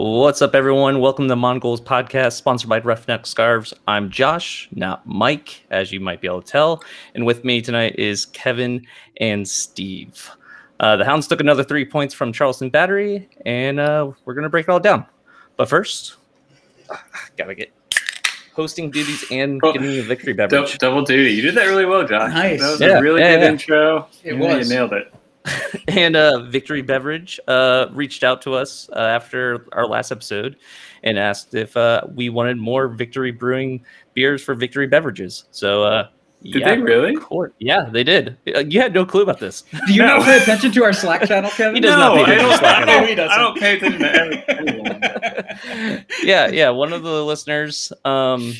What's up, everyone? Welcome to Mongols Podcast, sponsored by Roughneck Scarves. I'm Josh, not Mike, as you might be able to tell. And with me tonight is Kevin and Steve. Uh, the Hounds took another three points from Charleston Battery, and uh, we're going to break it all down. But first, gotta get hosting duties and Oh, getting the victory Dou- beverage. double duty. You did that really well, Josh. Nice. That was Yeah, a really yeah, good yeah. intro. It You- was. You nailed it. and uh, Victory Beverage uh, reached out to us uh, after our last episode and asked if uh, we wanted more Victory Brewing beers for Victory Beverages. So, uh, Did yeah, they really? Yeah, they did. Uh, You had no clue about this. Do you No. not pay attention to our Slack channel, Kevin? He does not no, pay I attention to don't, Slack I at don't, all. He doesn't. I don't pay attention to everyone. yeah, yeah. One of the listeners, um,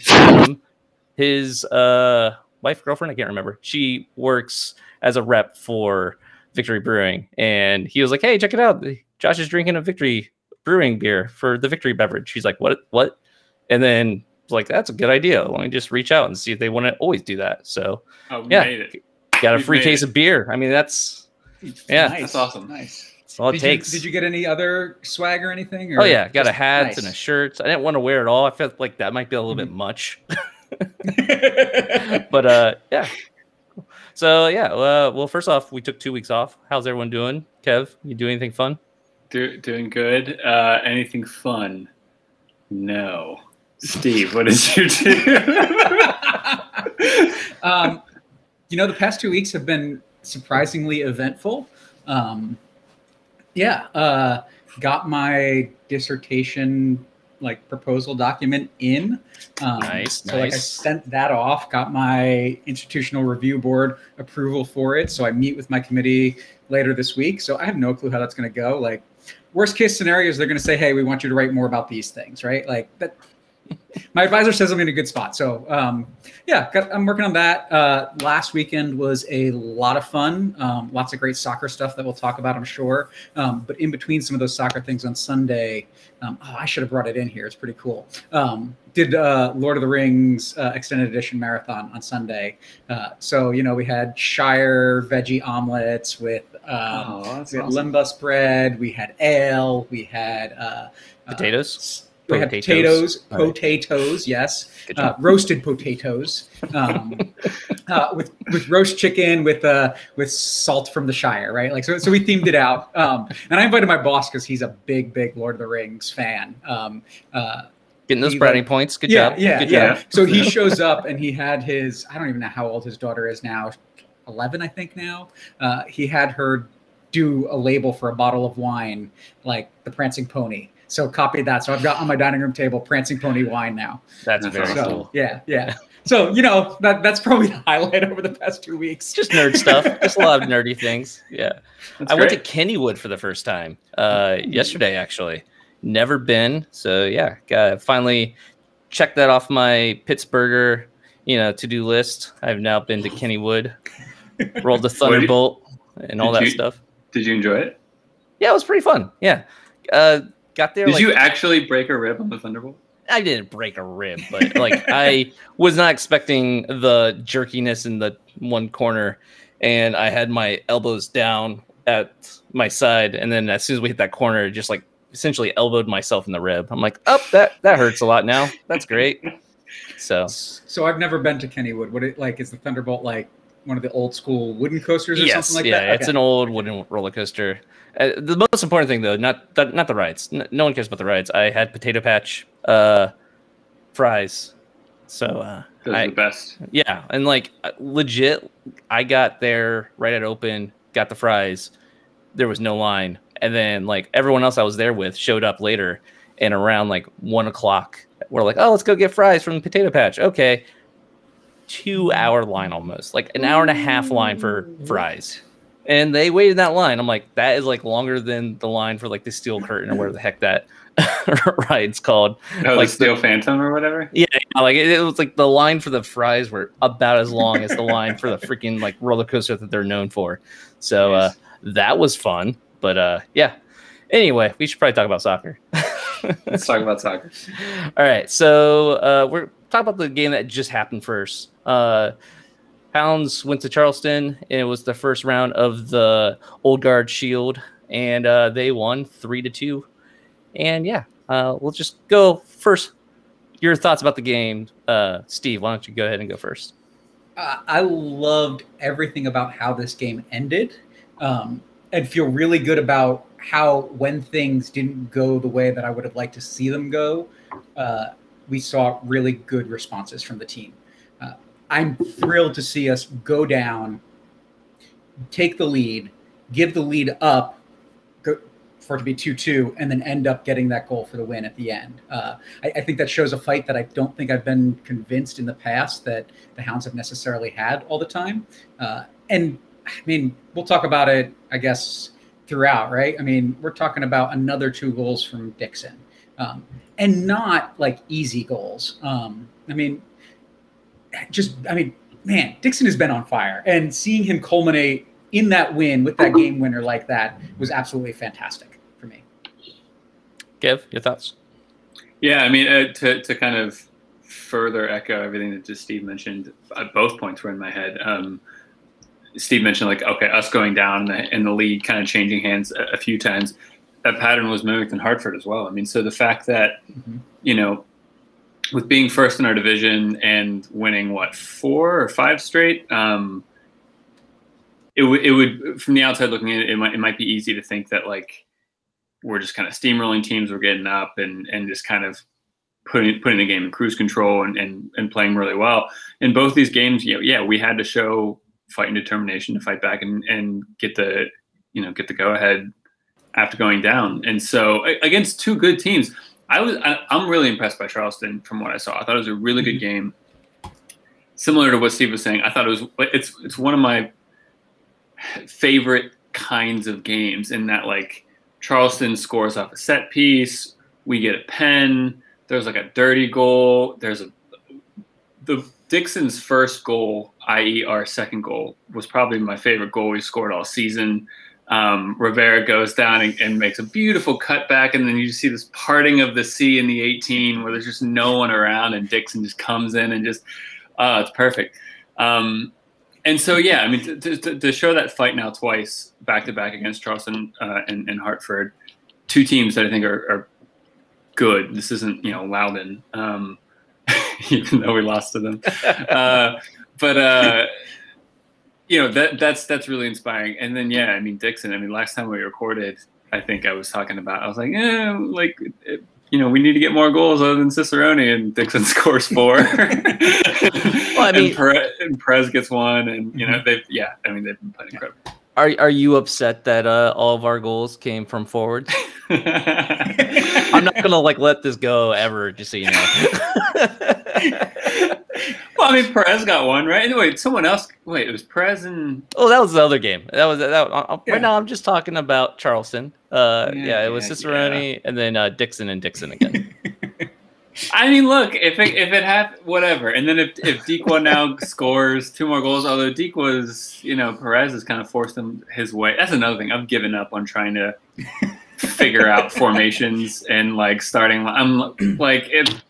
his uh, wife, girlfriend, I can't remember. She works as a rep for Victory Brewing, and he was like, "Hey, check it out. Josh is drinking a Victory Brewing beer for the Victory beverage." She's like, "What? What?" And then like, "That's a good idea. Let me just reach out and see if they want to always do that." So Oh, Yeah. made it. got a We've free case it. of beer. I mean, that's Yeah. Nice. That's awesome. Nice. that's all it did takes. You, did you get any other swag or anything? Or Oh yeah, got a just- hat nice. and a shirt. I didn't want to wear it all. I felt like that might be a little bit much. but uh yeah so yeah uh, well first off we took two weeks off how's everyone doing kev you do anything fun Do, doing good. Uh, anything fun? No. Steve, what did you do? um, you know, the past two weeks have been surprisingly eventful. Um, yeah, uh, got my dissertation like proposal document in. Um, Nice, So like I sent that off, got my institutional review board approval for it. So I meet with my committee later this week. So I have no clue how that's going to go. Like worst case scenario is they're going to say, "Hey, we want you to write more about these things," right? Like that. my advisor says I'm in a good spot. So um, yeah, got, I'm working on that. Uh, last weekend was a lot of fun. Um, lots of great soccer stuff that we'll talk about, I'm sure. Um, but in between some of those soccer things on Sunday, um, oh, I should have brought it in here. It's pretty cool. Um, did uh, Lord of the Rings uh, extended edition marathon on Sunday. Uh, so you know we had Shire veggie omelets with. Um, oh, we had awesome. lembas bread. We had ale. We had uh, uh, potatoes we had Potatoes. potatoes, right. yes, uh, roasted potatoes, um, uh, with with roast chicken with uh with salt from the Shire, right? Like so, so we themed it out. Um, and I invited my boss because he's a big, big Lord of the Rings fan. Um, uh, getting those brownie like- points good yeah, job yeah, good yeah. job So he shows up and he had his I don't even know how old his daughter is now, eleven, I think now. Uh, he had her do a label for a bottle of wine, like the Prancing Pony. So copy that. So I've got on my dining room table Prancing Pony wine now. that's That's very. So cool yeah, yeah. So you know that that's probably the highlight over the past two weeks. just nerd stuff just a lot of nerdy things yeah That's i went to kennywood for the first time uh yesterday actually never been so yeah got finally check that off my pittsburgher you know to-do list i've now been to kennywood rolled the What did- thunderbolt and all that you- stuff Did you enjoy it? yeah it was pretty fun yeah uh got there Did like, you actually break a rib on the Thunderbolt? i didn't break a rib but like i was not expecting the jerkiness in the one corner and i had my elbows down at my side and then as soon as we hit that corner it just like essentially elbowed myself in the rib i'm like oh that that hurts a lot now that's great so So I've never been to Kennywood. What it like is the Thunderbolt like one of the old school wooden coasters or yes something like that? yeah that? it's an old wooden roller coaster uh, the most important thing though not the, not the rides N- no one cares about the rides i had potato patch uh fries. So uh Those are the best. Yeah, and like uh, legit, I got there right at open, got the fries. There was no line, and then like everyone else I was there with showed up later, and around like one o'clock, we're like, "Oh, let's go get fries from the Potato Patch." Okay, two hour line almost, like an hour and a half line for fries, and they waited in that line. I'm like, that is like longer than the line for like the Steel Curtain or whatever the heck that ride's called. Oh, Like the Steel Phantom or whatever? Yeah, like it, it was like the line for the fries were about as long as the line for the freaking like roller coaster that they're known for. So uh, that was fun. But uh, yeah. Anyway, we should probably talk about soccer. Let's talk about soccer. All right, so uh, we're talking about the game that just happened first. Uh, Hounds went to Charleston, and it was the first round of the Old Guard Shield, and uh, they won three to two. And yeah, uh, we'll just go first. Your thoughts about the game, uh, Steve? Why don't you go ahead and go first? Uh, I loved everything about how this game ended, um, and feel really good about how when things didn't go the way that I would have liked to see them go, uh, we saw really good responses from the team. I'm thrilled to see us go down, take the lead, give the lead up, go, for it to be 2 2, and then end up getting that goal for the win at the end. Uh, I, I, think that shows a fight that I don't think I've been convinced in the past that the Hounds have necessarily had all the time. Uh, and I mean, we'll talk about it, I guess, throughout, right? I mean, we're talking about another two goals from Dixon. Um, and not like easy goals. Um, I mean, just, I mean, man, Dixon has been on fire, and seeing him culminate in that win with that game winner like that was absolutely fantastic for me. Give your thoughts. Yeah, I mean, uh, to to kind of further echo everything that just Steve mentioned, uh, both points were in my head. Um, Steve mentioned like, okay, us going down in the, in the lead, kind of changing hands a, a, few times. That pattern was mimicked in Hartford as well. I mean, so the fact that mm-hmm. you know, with being first in our division and winning what four or five straight, um, it would it would from the outside looking in, it might it might be easy to think that like we're just kind of steamrolling teams, we're getting up and and just kind of putting putting the game in cruise control and and, and playing really well. In both these games, you know, yeah, we had to show fight and determination to fight back and and get the you know get the go ahead after going down. And so against two good teams, I was I, am really impressed by Charleston from what I saw. I thought it was a really good mm-hmm. game. Similar to what Steve was saying, I thought it was it's it's one of my favorite kinds of games in that like Charleston scores off a set piece, we get a pen, there's like a dirty goal, there's a the Dixon's first goal, i.e., our second goal, was probably my favorite goal we scored all season. Um, Rivera goes down and, and, makes a beautiful cutback, and then you see this parting of the sea in the 18 where there's just no one around, and Dixon just comes in and just, oh, it's perfect. Um, and so yeah, I mean to, to, to, show that fight now twice back to back against Charleston uh, and, and, Hartford, two teams that I think are, are good. This isn't you know Loudoun, um, even though we lost to them, uh, but uh, you know that that's that's really inspiring. And then yeah, I mean Dixon. I mean last time we recorded, I think I was talking about. I was like, yeah, like. It, you know, we need to get more goals other than Cicerone, and Dixon scores four. well, I mean, and, Perez, and Perez gets one, and you know, they've yeah, I mean, they've been playing incredible. Are are you upset that uh, all of our goals came from forwards? I'm not gonna like let this go ever, just so you know. well, I mean, Perez got one, right? Anyway, someone else. Wait, it was Perez and. Oh, that was the other game. That was that. Uh, yeah. Right now, I'm just talking about Charleston. Uh, yeah, yeah it was yeah, Cicerone and then uh, Dixon and Dixon again. I mean, look, if it, if it had whatever, and then if if Dikwa now scores two more goals, although Dikwa's, you know, Perez has kind of forced him his way. That's another thing. I've given up on trying to figure out formations and like starting. I'm like if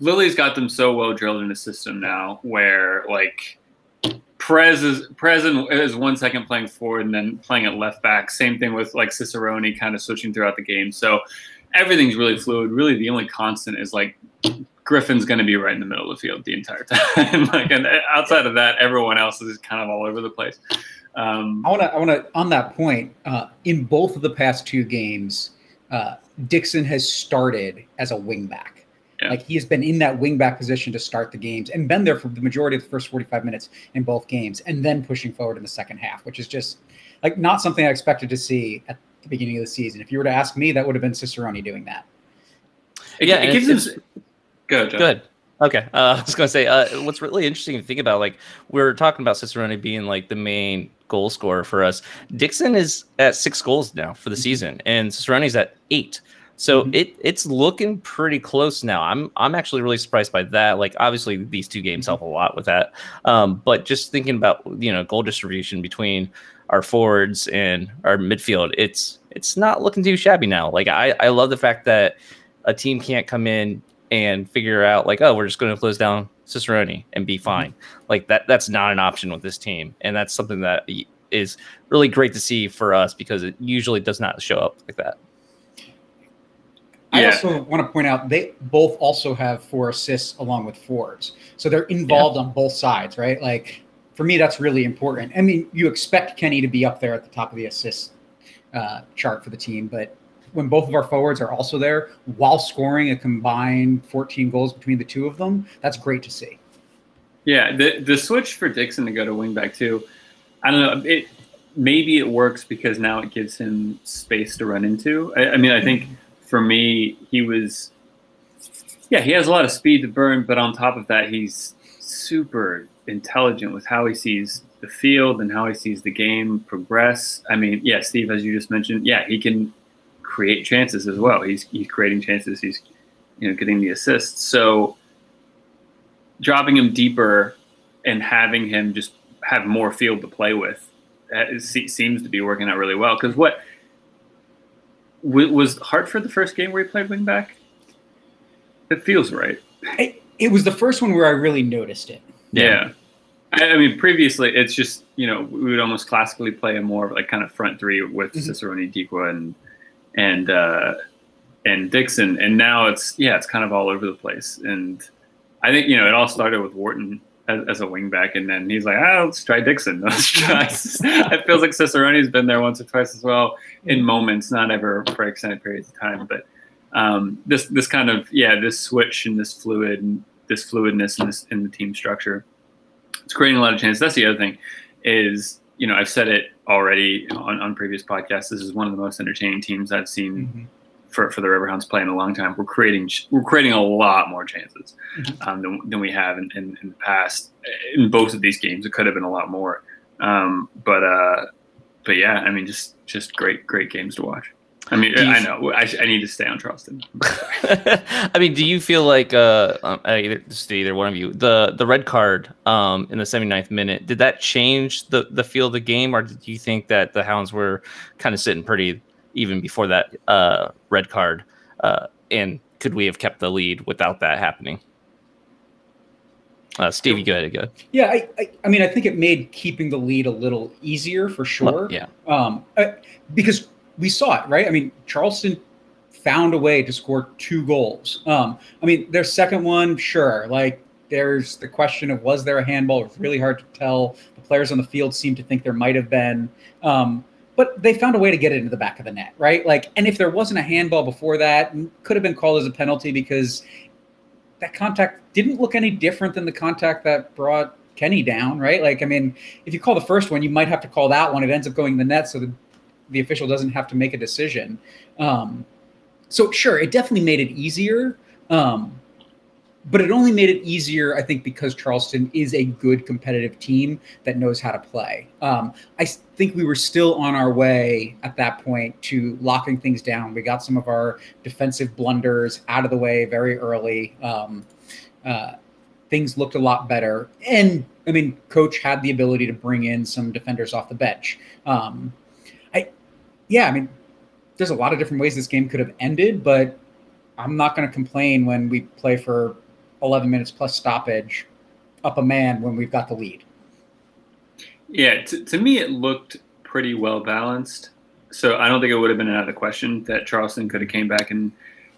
Lilley's got them so well drilled in the system now, where like Perez is Perez is one second playing forward and then playing at left back. Same thing with like Cicerone kind of switching throughout the game. So everything's really fluid. Really, the only constant is like Griffin's going to be right in the middle of the field the entire time. like, and outside of that, everyone else is kind of all over the place. Um, I want to, I want to, on that point, uh, in both of the past two games, uh, Dixon has started as a wingback. Yeah. Like he has been in that wingback position to start the games and been there for the majority of the first 45 minutes in both games and then pushing forward in the second half, which is just like not something I expected to see at the beginning of the season. If you were to ask me, that would have been Cicerone doing that. yeah, it gives him good. Good. Okay, uh, I was gonna say uh, what's really interesting to think about. Like we're talking about Cicerone being like the main goal scorer for us. Dixon is at six goals now for the mm-hmm. season, and Cicerone's at eight. So mm-hmm. it it's looking pretty close now. I'm I'm actually really surprised by that. Like obviously these two games mm-hmm. help a lot with that. Um, but just thinking about you know goal distribution between our forwards and our midfield, it's it's not looking too shabby now. Like I I love the fact that a team can't come in and figure out like oh we're just going to close down Cicerone and be mm-hmm. fine. Mm-hmm. Like that that's not an option with this team, and that's something that is really great to see for us because it usually does not show up like that. I Yeah. also want to point out they both also have four assists along with fours, so they're involved on both sides, right? Like for me, that's really important. I mean, you expect Kenny to be up there at the top of the assist uh, chart for the team, but when both of our forwards are also there while scoring a combined 14 goals between the two of them, that's great to see. Yeah, the the switch for Dixon to go to wingback too. I don't know. It maybe it works because now it gives him space to run into. I, I mean, I think for me, he was. Yeah, he has a lot of speed to burn, but on top of that, he's super intelligent with how he sees the field and how he sees the game progress. I mean, yeah, Steve, as you just mentioned, yeah, he can create chances as well. He's he's creating chances. He's you know getting the assists. So dropping him deeper and having him just have more field to play with uh, is, seems to be working out really well. Because what was Hartford the first game where he played wingback? It feels right. It, it was the first one where I really noticed it. Yeah. I, I mean, previously it's just you know we would almost classically play a more like kind of front three with Mhm. Cicerone, Dikwa, and and uh, and Dixon, and now it's yeah it's kind of all over the place. And I think you know it all started with Wharton as, as a wingback, and then he's like, ah, let's try Dixon. Let's try. it feels like Cicerone's been there once or twice as well in moments, not ever for extended periods of time, but. Um, this this kind of yeah this switch and this fluid and this fluidness in this in the team structure it's creating a lot of chances. That's the other thing is, you know, I've said it already on, on previous podcasts. This is one of the most entertaining teams I've seen for, for the Riverhounds play in a long time. We're creating we're creating a lot more chances Mhm. um, than, than we have in, in, in the past. In both of these games, it could have been a lot more. Um, but uh, but yeah, I mean, just just great great games to watch. I mean, I know I, I need to stay on Charleston. I mean, do you feel like uh, um, uh, either just either one of you the the red card um in the 79th minute did that change the the feel of the game or did you think that the Hounds were kind of sitting pretty even before that uh red card uh and could we have kept the lead without that happening? Uh, Stevie, go ahead. Go. ahead. Yeah, I, I, I mean, I think it made keeping the lead a little easier for sure. Yeah. Um, uh, because we saw it, right? I mean, Charleston found a way to score two goals. Um, I mean, their second one, sure. Like, there's the question of was there a handball? It's really hard to tell. The players on the field seem to think there might have been. Um, but they found a way to get it into the back of the net, right? Like, and if there wasn't a handball before that, could have been called as a penalty because that contact didn't look any different than the contact that brought Kenny down, right? Like, I mean, if you call the first one, you might have to call that one. It ends up going in the net, so the, the official doesn't have to make a decision. Um, so, sure, it definitely made it easier. Um, but it only made it easier, I think, because Charleston is a good competitive team that knows how to play. Um, I think we were still on our way at that point to locking things down. We got some of our defensive blunders out of the way very early. Um, uh, things looked a lot better. And I mean, coach had the ability to bring in some defenders off the bench. Um, I, yeah, I mean, there's a lot of different ways this game could have ended, but I'm not going to complain when we play for 11 minutes plus stoppage up a man when we've got the lead. Yeah, to, to me, it looked pretty well balanced. So I don't think it would have been out of the question that Charleston could have came back and,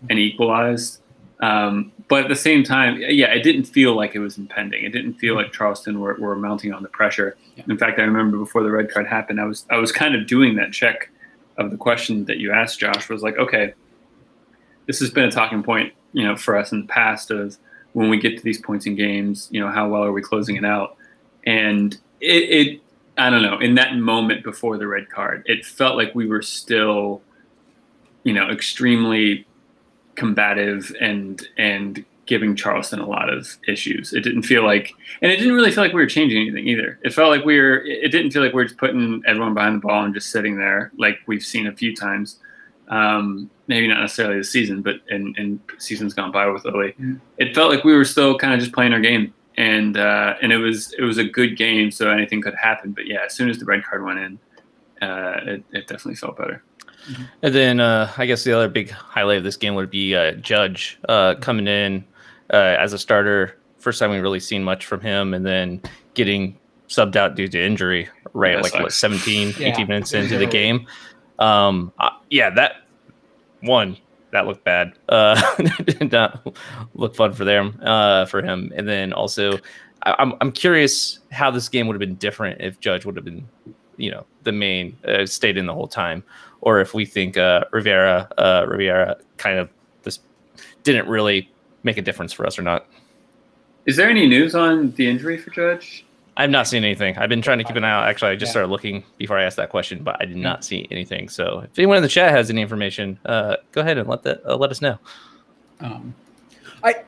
and equalized. Um, but at the same time, yeah, it didn't feel like it was impending. It didn't feel like Charleston were, were mounting on the pressure. Yeah. In fact, I remember before the red card happened, I was I was kind of doing that check of the question that you asked, Josh. Was like, okay, this has been a talking point, you know, for us in the past of when we get to these points in games, you know, how well are we closing it out? And it, it I don't know, in that moment before the red card, it felt like we were still, you know, extremely combative and and giving Charleston a lot of issues. It didn't feel like, and it didn't really feel like we were changing anything either. It felt like we were. It didn't feel like we are just putting everyone behind the ball and just sitting there like we've seen a few times. Um, maybe not necessarily the season, but in, in seasons gone by with Lilley, Mhm. it felt like we were still kind of just playing our game, and uh, and it was it was a good game, so anything could happen. But yeah, as soon as the red card went in, uh, it, it definitely felt better. And then uh, I guess the other big highlight of this game would be uh, Judge uh, coming in uh, as a starter. First time we really seen much from him, and then getting subbed out due to injury right Yeah, like what sucks. 17, Yeah. 18 minutes into the game. Um, yeah, that one that looked bad. Uh, did not look fun for them, uh, for him. And then also, I, I'm I'm curious how this game would have been different if Judge would have been, you know, the main uh, stayed in the whole time, or if we think uh, Rivera uh, Rivera kind of this didn't really make a difference for us or not. Is there any news on the injury for Judge? I've not seen anything. I've been trying to keep an eye out. Actually, I just Yeah. started looking before I asked that question, but I did not see anything. So if anyone in the chat has any information, uh, go ahead and let that uh, let us know. Um, I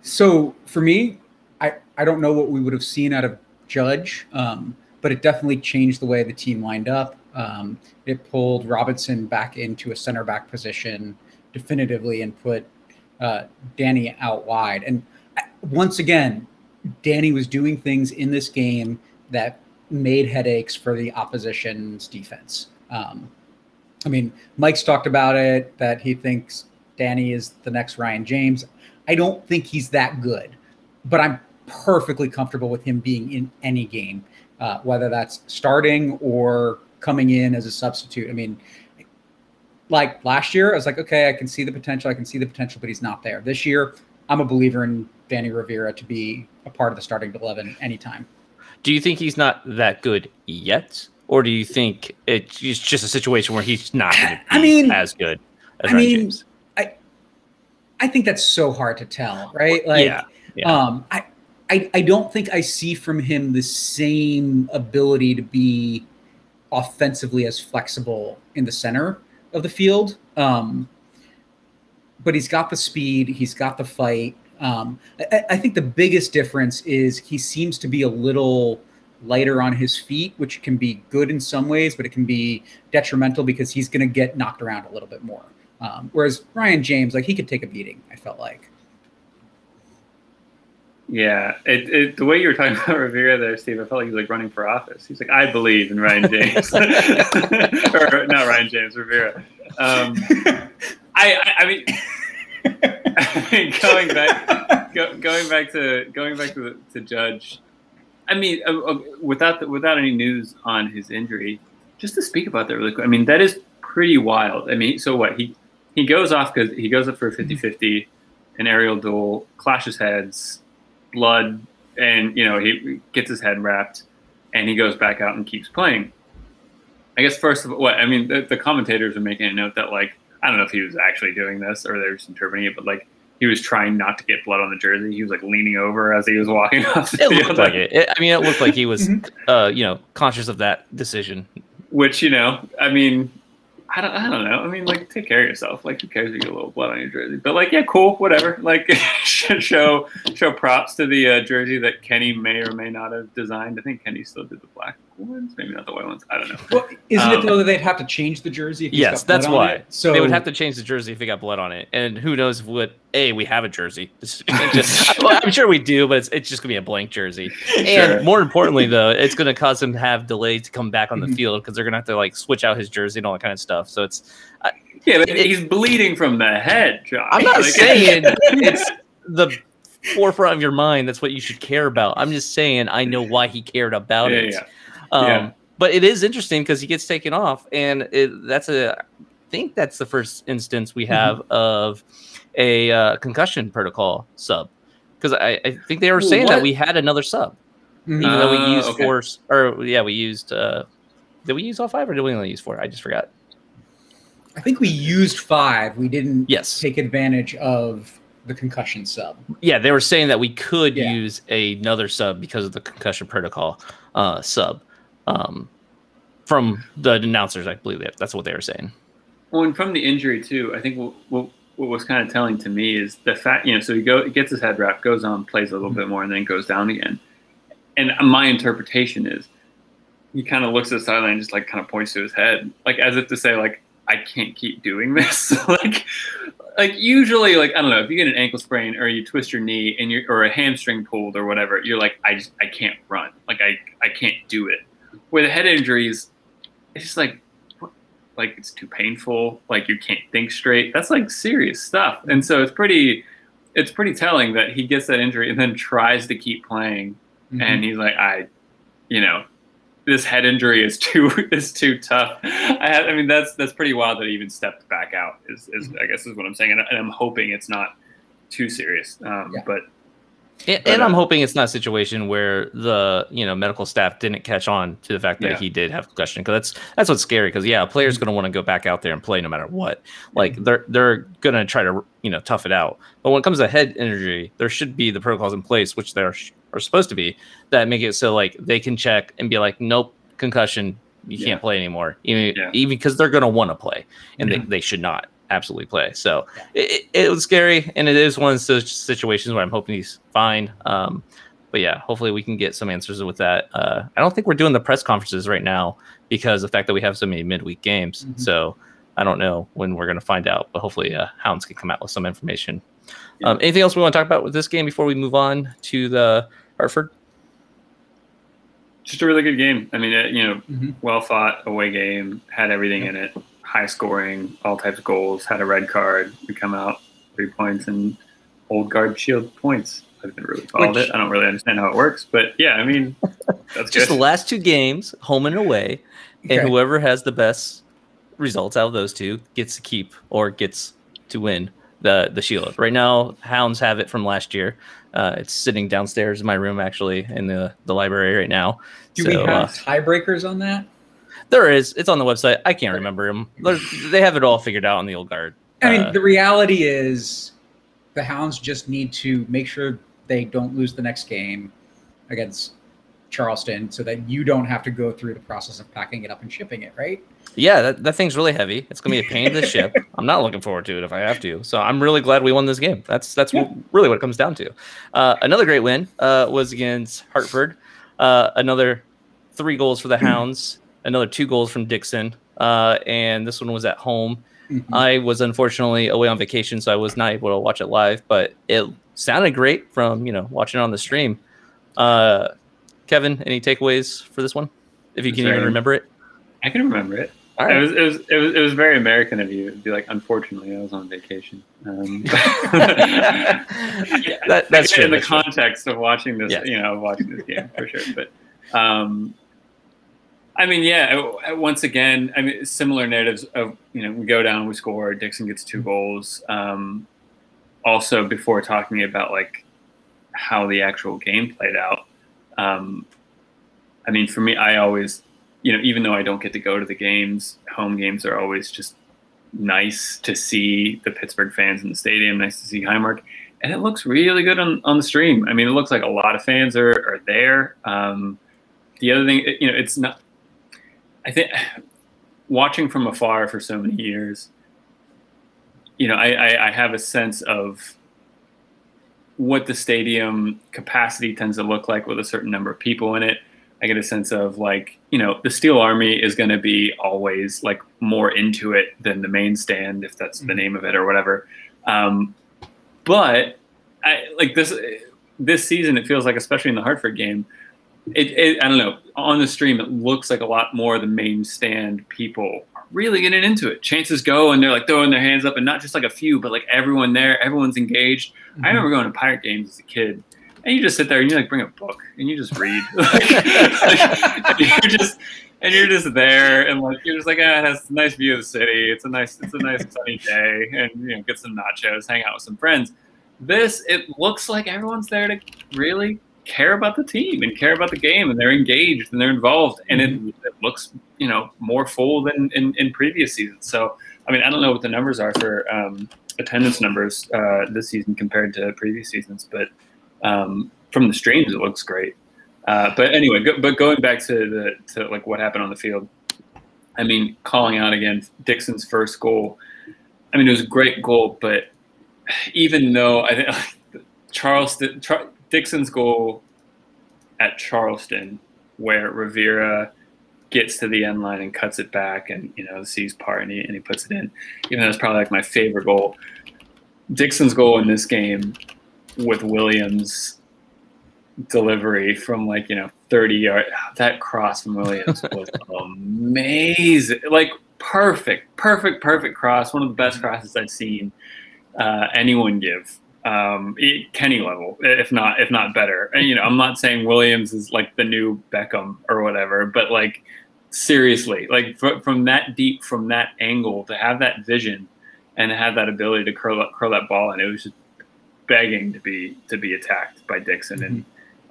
so for me, I I don't know what we would have seen out of Judge, um, but it definitely changed the way the team lined up. Um, it pulled Robinson back into a center back position definitively and put uh, Danny out wide. And once again, Danny was doing things in this game that made headaches for the opposition's defense. Um, I mean, Mike's talked about it that he thinks Danny is the next Ryan James. I don't think he's that good, but I'm perfectly comfortable with him being in any game, uh, whether that's starting or coming in as a substitute. I mean, like last year, I was like, okay, I can see the potential. I can see the potential, but he's not there. This year, I'm a believer in Danny Rivera to be a part of the starting 11 anytime. Do you think he's not that good yet, or do you think it's just a situation where he's not I mean- as good as I Ryan mean, James? I think that's so hard to tell, right? Like, yeah, yeah. Um, I, I, I don't think I see from him the same ability to be offensively as flexible in the center of the field. Um, but he's got the speed, he's got the fight. Um, I, I think the biggest difference is he seems to be a little lighter on his feet, which can be good in some ways, but it can be detrimental because he's going to get knocked around a little bit more. Um, whereas Ryan James, like he could take a beating. I felt like. Yeah, it, it, the way you were talking about Rivera there, Steve, I felt like he was like running for office. He's like, I believe in Ryan James, or not Ryan James, Rivera. Um, I, I, I mean, I mean, going back, go, going back to going back to to Judge. I mean, uh, uh, without the, without any news on his injury, just to speak about that really quick. I mean, that is pretty wild. I mean, so what he he goes off because he goes up for a 50-50, an aerial duel, clashes heads, blood, and you know he gets his head wrapped, and he goes back out and keeps playing. I guess first of all, what I mean, the, the commentators are making a note that like I don't know if he was actually doing this or they were just interpreting it, but like he was trying not to get blood on the jersey. He was like leaning over as he was walking off the it field, looked like it. it. I mean, it looked like he was, Mhm. uh, you know, conscious of that decision. which you know, I mean, I don't, I don't know. I mean, like, take care of yourself. Like, who cares if you get a little blood on your jersey? But like, yeah, cool, whatever. Like, show show props to the uh, jersey that Kenny may or may not have designed. I think Kenny still did the black ones, maybe not the white ones. I don't know. Well, isn't Um, it though that they'd have to change the jersey? If Yes, got blood that's on why. it? So they would have to change the jersey if they got blood on it, and who knows what? A, we have a jersey. Just- well, I'm sure we do, but it's, it's just gonna be a blank jersey. Sure. And more importantly, though, it's gonna cause him to have delays to come back on the Mhm. field because they're gonna have to like switch out his jersey and all that kind of stuff. So it's Yeah, but It- he's bleeding from the head, Josh. I'm not Like- saying it's the forefront of your mind. That's what you should care about. I'm just saying I know why he cared about Yeah, it. yeah. Um, Yeah. But it is interesting because he gets taken off, and it, that's a. I think that's the first instance we have of a uh, concussion protocol sub. Because I, I think they were saying that we had another sub, even though we Uh, used okay. four, or yeah, we used. Uh, did we use all five, or did we only use four? I just forgot. I think we used five. We didn't Yes. take advantage of the concussion sub. Yeah, they were saying that we could Yeah. use another sub because of the concussion protocol uh, sub. Um, from the announcers, I believe that that's what they were saying. Well, and from the injury too, I think what, what, what was kind of telling to me is the fact, you know, so he go gets his head wrapped, goes on, plays a little Mhm. bit more, and then goes down again. And my interpretation is he kind of looks at the sideline, and just like kind of points to his head, like as if to say, like, I can't keep doing this. like, like usually, like I don't know, if you get an ankle sprain or you twist your knee and you or a hamstring pulled or whatever, you're like, I just I can't run, like I I can't do it. With head injuries, it's just like like it's too painful like you can't think straight that's like serious stuff and so it's pretty it's pretty telling that he gets that injury and then tries to keep playing Mm-hmm. and he's like i you know this head injury is too is too tough. I have, I mean that's that's pretty wild that he even stepped back out. Is, is I guess is what I'm saying, and, and I'm hoping it's not too serious. Um, Yeah. But And, But, and I'm uh, hoping it's not a situation where the you know medical staff didn't catch on to the fact that Yeah. he did have concussion because that's that's what's scary because yeah, a player's going to want to go back out there and play no matter what. Like they're they're going to try to you know tough it out. But when it comes to head injury, there should be the protocols in place, which there are supposed to be, that make it so like they can check and be like, nope, concussion, you Yeah. can't play anymore, even Yeah. even because they're going to want to play and they, they should not absolutely play. So it, it was scary, and it is one of those situations where I'm hoping he's fine. Um, but yeah, hopefully we can get some answers with that. Uh, I don't think we're doing the press conferences right now because the fact that we have so many midweek games. Mhm. So I don't know when we're going to find out, but hopefully uh, Hounds can come out with some information. Yeah. Um, anything else we want to talk about with this game before we move on to the Hartford? just a really good game. I mean, it, you know, Mhm. well fought away game, had everything in it, high scoring, all types of goals, had a red card. We come out three points and old guard shield points. I haven't really followed Which- it. I don't really understand how it works, but yeah, I mean, that's Just the last two games, home and away, and Okay. whoever has the best results out of those two gets to keep or gets to win the the shield. Right now, Hounds have it from last year. Uh, it's sitting downstairs in my room, actually, in the the library right now. Do so, we have uh, tiebreakers on that? There is. It's on the website. I can't remember them. They have it all figured out on the old guard. I mean, Uh, the reality is the Hounds just need to make sure they don't lose the next game against Charleston so that you don't have to go through the process of packing it up and shipping it, right? Yeah, that, that thing's really heavy. It's gonna be a pain to ship. I'm not looking forward to it if I have to. So I'm really glad we won this game. That's that's Yeah. really what it comes down to. Uh, another great win uh, was against Hartford. Uh, another three goals for the Hounds. Another two goals from Dixon. Uh, and this one was at home. Mhm. I was unfortunately away on vacation, so I was not able to watch it live. But it sounded great from you know watching it on the stream. Uh, Kevin, any takeaways for this one? If you can even remember it. I can remember it. All It was, it was it was it was very American of you. It'd be like, unfortunately, I was on vacation. Um, that, that's true. in the true. context of watching this, Yeah. you know, watching this game for sure. But um, I mean, yeah. uh, Once again, I mean, similar narratives of you know, we go down, we score. Dixon gets two goals. Um, also, before talking about like how the actual game played out, um, I mean, for me, I always, you know, even though I don't get to go to the games, home games are always just nice to see the Pittsburgh fans in the stadium. Nice to see Highmark and it looks really good on, on the stream. I mean, it looks like a lot of fans are, are there. Um, the other thing, you know, it's not, I think watching from afar for so many years, you know, I, I, I have a sense of what the stadium capacity tends to look like with a certain number of people in it. I get a sense of like, you know, the Steel Army is going to be always like more into it than the main stand, if that's the Mhm. name of it or whatever. Um, but I like this this season. It feels like, especially in the Hartford game, it, it I don't know. On the stream, it looks like a lot more of the main stand people are really getting into it. Chances go and they're like throwing their hands up, and not just like a few, but like everyone there, everyone's engaged. I remember going to pirate games as a kid, and you just sit there and you like bring a book and you just read. and you're just and you're just there and like you're just like ah, it has a nice view of the city. It's a nice it's a nice sunny day, and you know get some nachos, hang out with some friends. This it looks like everyone's there to really care about the team and care about the game, and they're engaged and they're involved, and it, it looks you know more full than in, in previous seasons. So I mean I don't know what the numbers are for um, attendance numbers uh, this season compared to previous seasons, but um, from the streams it looks great. Uh, but anyway, go, but going back to the to like what happened on the field, I mean, calling out again Dixon's first goal. I mean, it was a great goal, but even though I think Charleston Char- Dixon's goal at Charleston, where Rivera gets to the end line and cuts it back, and you know sees part and he, and he puts it in. Even though it's probably like my favorite goal. Dixon's goal in this game with Williams delivery from like you know 30 yard that cross from williams was amazing like perfect perfect perfect cross one of the best crosses i've seen uh, anyone give um, Kenny level, if not if not better. And you know, I'm not saying Williams is like the new Beckham or whatever, but like seriously, like fr- from that deep, from that angle, to have that vision and have that ability to curl curl that ball, and it was just begging to be to be attacked by Dixon mm-hmm. and.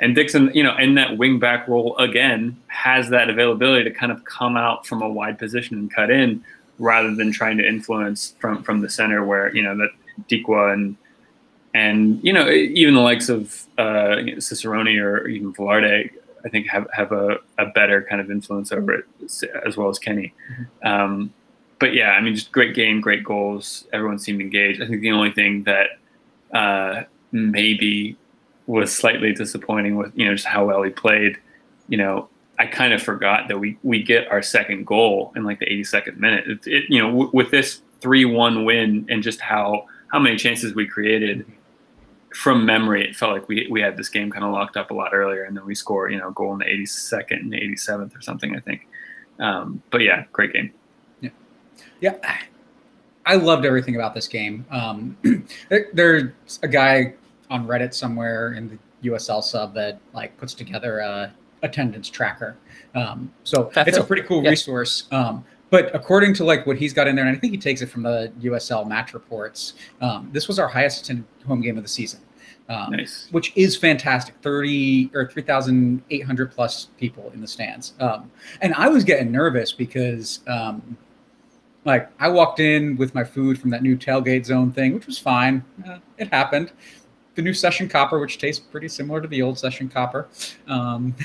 And Dixon, you know, in that wing back role again, has that availability to kind of come out from a wide position and cut in, rather than trying to influence from from the center, where you know that Dikwa and and you know even the likes of uh, Cicerone or even Velarde, I think have have a, a better kind of influence over it as well as Kenny. Mm-hmm. Um, but yeah, I mean, just great game, great goals. Everyone seemed engaged. I think the only thing that uh, maybe was slightly disappointing with you know just how well he played. You know, I kind of forgot that we we get our second goal in like the 82nd minute. It, it, you know, w- with this three-one win and just how how many chances we created from memory, it felt like we we had this game kind of locked up a lot earlier, and then we score you know goal in the 82nd and the 87th or something, I think. Um, but yeah, great game. Yeah, yeah. I loved everything about this game. Um, there's a guy on Reddit somewhere in the USL sub that like puts together a attendance tracker. Um, so it's a pretty cool yeah. resource. Um, but according to like what he's got in there, and I think he takes it from the USL match reports, um, this was our highest attended home game of the season. Um, nice. Which is fantastic. 30 or 3,800 plus people in the stands. Um, and I was getting nervous because, um, like, I walked in with my food from that new tailgate zone thing, which was fine. Uh, it happened. The new session copper, which tastes pretty similar to the old session copper. Um,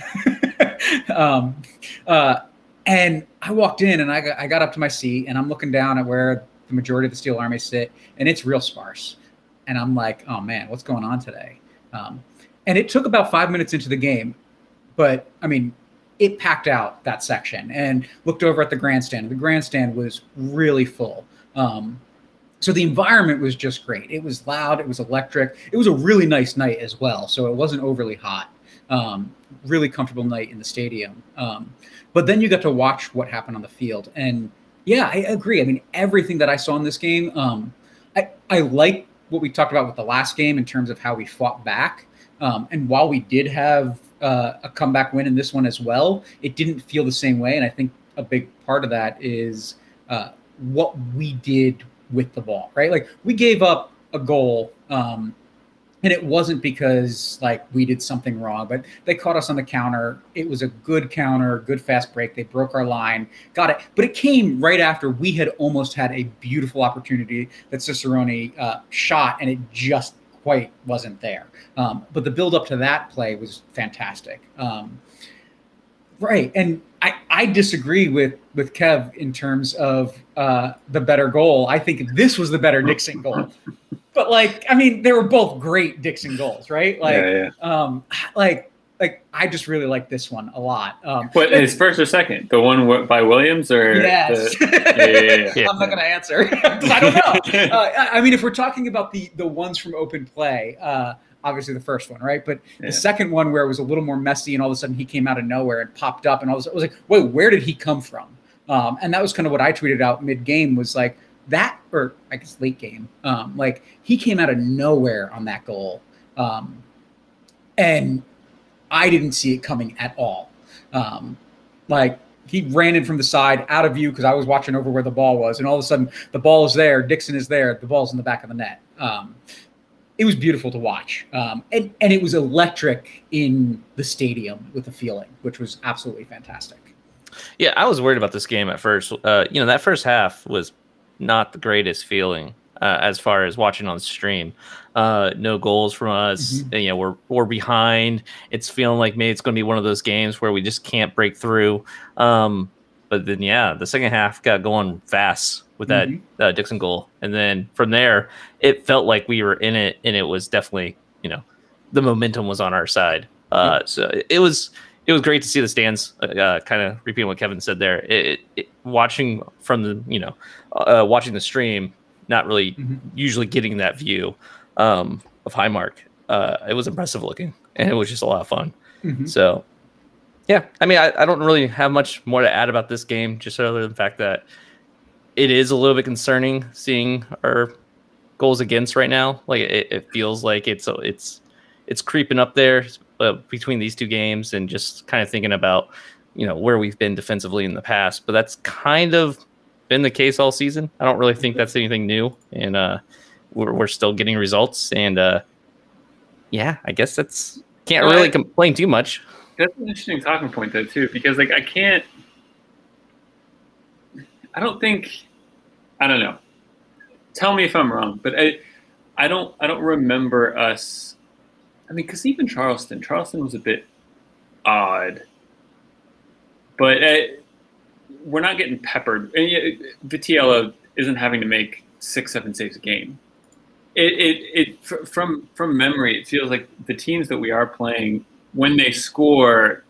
um, uh, and I walked in and I got, I got up to my seat and I'm looking down at where the majority of the Steel Army sit, and it's real sparse. And I'm like, oh man, what's going on today? Um, and it took about five minutes into the game, but I mean, it packed out that section and looked over at the grandstand. The grandstand was really full. Um, so the environment was just great. It was loud, it was electric. It was a really nice night as well. So it wasn't overly hot. Um, really comfortable night in the stadium. Um, but then you got to watch what happened on the field. And yeah, I agree. I mean, everything that I saw in this game, um, I, I like what we talked about with the last game in terms of how we fought back. Um, and while we did have uh, a comeback win in this one as well, it didn't feel the same way. And I think a big part of that is uh, what we did with the ball, right? Like we gave up a goal um, and it wasn't because like we did something wrong but they caught us on the counter. It was a good counter good fast break. They broke our line. Got it. But it came right after we had almost had a beautiful opportunity that cicerone uh, shot and it just quite wasn't there. Um, but the build up to that play was fantastic. Um, right. And I, I disagree with with kev in terms of uh, the better goal. I think this was the better Dixon goal but like, I mean, they were both great Dixon goals, right? Like, yeah, yeah. um, like, like I just really like this one a lot. Um, what is first or second? The one by Williams or? Yes. The, yeah, yeah, I'm not going to answer because I don't know. Uh, I mean, if we're talking about the the ones from open play, uh, obviously the first one, right? But the second one where it was a little more messy, and all of a sudden he came out of nowhere and popped up, and all of a sudden I was like, wait, where did he come from? Um, and that was kind of what I tweeted out mid game was like, that or I guess late game, um, like he came out of nowhere on that goal, um, and I didn't see it coming at all. Um, like he ran in from the side out of view because I was watching over where the ball was, and all of a sudden the ball is there, Dixon is there, the ball's in the back of the net. Um, it was beautiful to watch, um, and and it was electric in the stadium with the feeling, which was absolutely fantastic. Yeah, I was worried about this game at first. Uh, you know, that first half was not the greatest feeling uh, as far as watching on stream. Uh, no goals from us. Mm-hmm. You know, we're we're behind. It's feeling like maybe it's going to be one of those games where we just can't break through. Um, but then, yeah, the second half got going fast with that mm-hmm. uh, Dixon goal, and then from there, it felt like we were in it, and it was definitely, you know, the momentum was on our side. Uh, mm-hmm. So it was it was great to see the stands. Uh, uh kind of repeating what Kevin said there. It, it, watching from the you know, uh, watching the stream, not really mm-hmm. usually getting that view um, of Highmark. Uh, it was impressive looking, and it was just a lot of fun. Mm-hmm. So, yeah, I mean, I, I don't really have much more to add about this game, just other than the fact that it is a little bit concerning seeing our goals against right now. Like it, it feels like it's it's it's creeping up there uh, between these two games, and just kind of thinking about you know where we've been defensively in the past. But that's kind of been the case all season. I don't really think that's anything new, and uh, we're we're still getting results. And uh, yeah, I guess that's can't well, really I, complain too much. That's an interesting talking point though too, because like I can't. I don't think. I don't know. Tell me if I'm wrong, but I, I don't. I don't remember us. I mean, because even Charleston, Charleston was a bit odd, but uh, we're not getting peppered. Vitiello isn't having to make six, seven saves a game. It, it, it, from from memory, it feels like the teams that we are playing, when they score,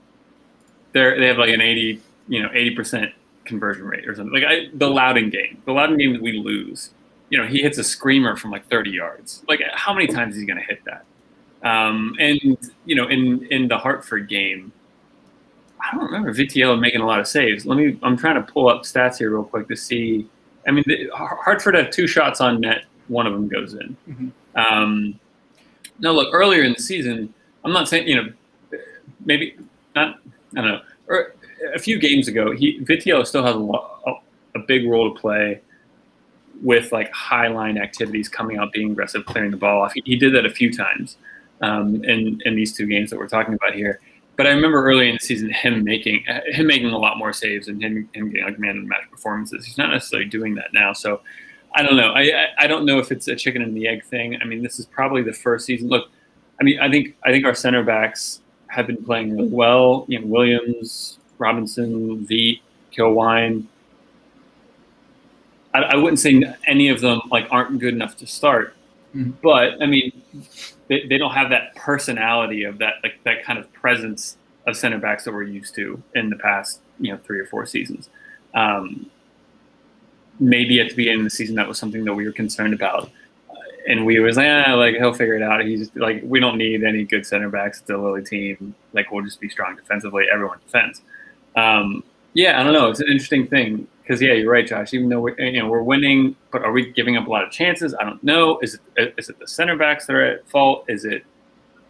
they they have like an eighty, you know, eighty percent conversion rate or something. Like I, the Loudoun game, the Loudoun game that we lose, you know, he hits a screamer from like thirty yards. Like how many times is he going to hit that? Um, and you know, in in the Hartford game, I don't remember Vitiello making a lot of saves. Let me. I'm trying to pull up stats here real quick to see. I mean, the, Hartford had two shots on net. One of them goes in. Mm-hmm. Um, now, look, earlier in the season, I'm not saying you know, maybe not. I don't know. Or a few games ago, he Vitiello still has a, a, a big role to play with like high line activities, coming out, being aggressive, clearing the ball off. He, he did that a few times um, in in these two games that we're talking about here. But I remember early in the season him making him making a lot more saves and him, him getting like man of the match performances. He's not necessarily doing that now. So I don't know. I, I don't know if it's a chicken and the egg thing. I mean, this is probably the first season. Look, I mean, I think I think our center backs have been playing really well. You know, Williams, Robinson, Veet, Kilwine. I, I wouldn't say any of them like aren't good enough to start, mm-hmm. but I mean, they, they don't have that personality of that like that kind of presence of center backs that we're used to in the past you know three or four seasons. Um, maybe at the beginning of the season that was something that we were concerned about, uh, and we was like, eh, like he'll figure it out. He's like, we don't need any good center backs. It's a Lilley team. Like we'll just be strong defensively. Everyone defends. Um, yeah, I don't know. It's an interesting thing because yeah, you're right, Josh. Even though we're you know we're winning, but are we giving up a lot of chances? I don't know. Is it is it the center backs that are at fault? Is it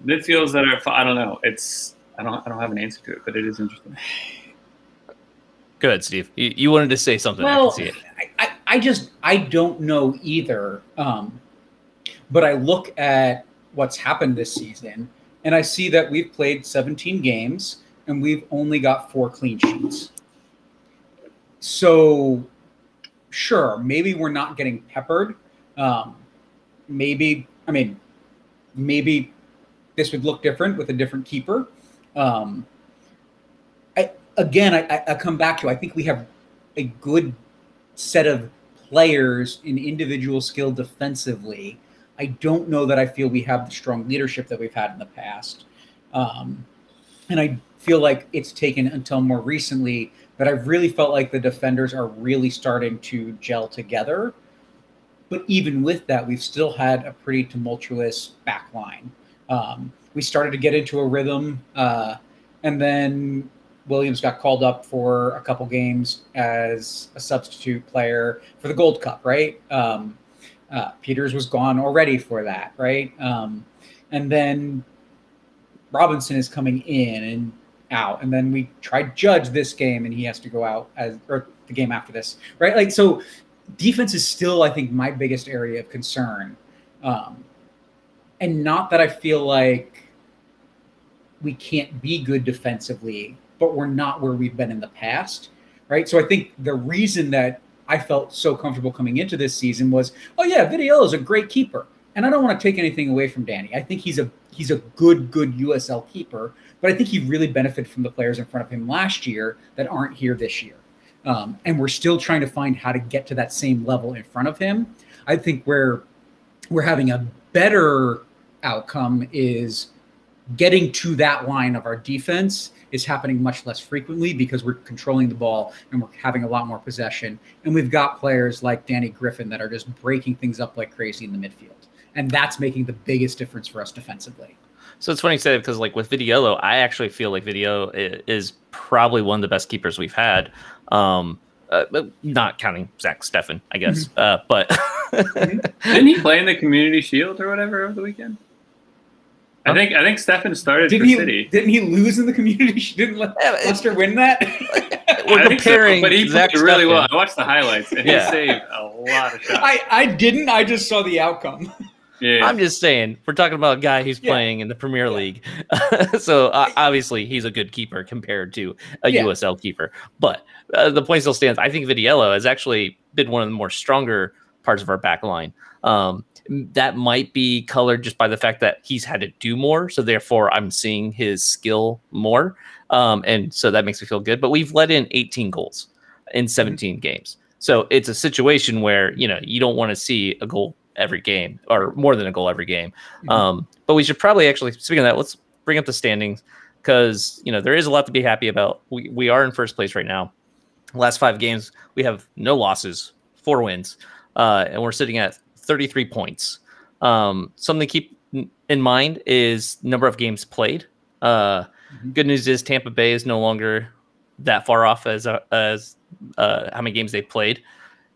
midfields that are? I don't know. It's I don't I don't have an answer to it, but it is interesting. Good, Steve. You, you wanted to say something. Well, I, I, I just I don't know either. Um, but I look at what's happened this season, and I see that we've played 17 games and we've only got four clean sheets. So, sure, maybe we're not getting peppered. Um, maybe, I mean, maybe this would look different with a different keeper. Um, I, again, I, I come back to I think we have a good set of players in individual skill defensively. I don't know that I feel we have the strong leadership that we've had in the past. Um, and I feel like it's taken until more recently but I've really felt like the defenders are really starting to gel together. But even with that, we've still had a pretty tumultuous back line. Um, we started to get into a rhythm, uh, and then Williams got called up for a couple games as a substitute player for the Gold Cup, right? Um, uh, Peters was gone already for that, right? Um, and then Robinson is coming in, and out, and then we tried Judge this game, and he has to go out as or the game after this, right? Like so, defense is still, I think, my biggest area of concern, um, and not that I feel like we can't be good defensively, but we're not where we've been in the past, right? So I think the reason that I felt so comfortable coming into this season was, oh yeah, Vitiello is a great keeper, and I don't want to take anything away from Danny. I think he's a he's a good good USL keeper but I think he really benefited from the players in front of him last year that aren't here this year. Um, and we're still trying to find how to get to that same level in front of him. I think where we're having a better outcome is getting to that line of our defense is happening much less frequently because we're controlling the ball and we're having a lot more possession. And we've got players like Danny Griffin that are just breaking things up like crazy in the midfield. And that's making the biggest difference for us defensively. So it's funny you say because like with Vitiello, I actually feel like Vitiello is probably one of the best keepers we've had. Um, uh, not counting Zach Steffen, I guess. Mm-hmm. Uh, but Didn't he play in the Community Shield or whatever over the weekend? I think I think Steffen started Didn't for he? City. Didn't he lose in the community? Sh- Didn't Le- Yeah, it- Leicester win that? We're I think so, comparing but he Zach played really Steffen. well. I watched the highlights, and Yeah. he saved a lot of shots. I I didn't. I just saw the outcome. Yeah, I'm just saying, we're talking about a guy who's Yeah. playing in the Premier League. so uh, obviously, he's a good keeper compared to a Yeah. USL keeper. But uh, the point still stands. I think Vitiello has actually been one of the more stronger parts of our back line. Um, that might be colored just by the fact that he's had to do more. So therefore, I'm seeing his skill more. Um, and so that makes me feel good. But we've let in 18 goals in 17 games. So it's a situation where, you know, you don't want to see a goal every game or more than a goal every game. Mhm. Um, but we should probably actually, speaking of that, let's bring up the standings because, you know, there is a lot to be happy about. We, we are in first place right now. Last five games, we have no losses, four wins, uh, and we're sitting at 33 points. Um, something to keep in mind is number of games played. Uh, Mhm. Good news is Tampa Bay is no longer that far off as uh, as uh, how many games they played,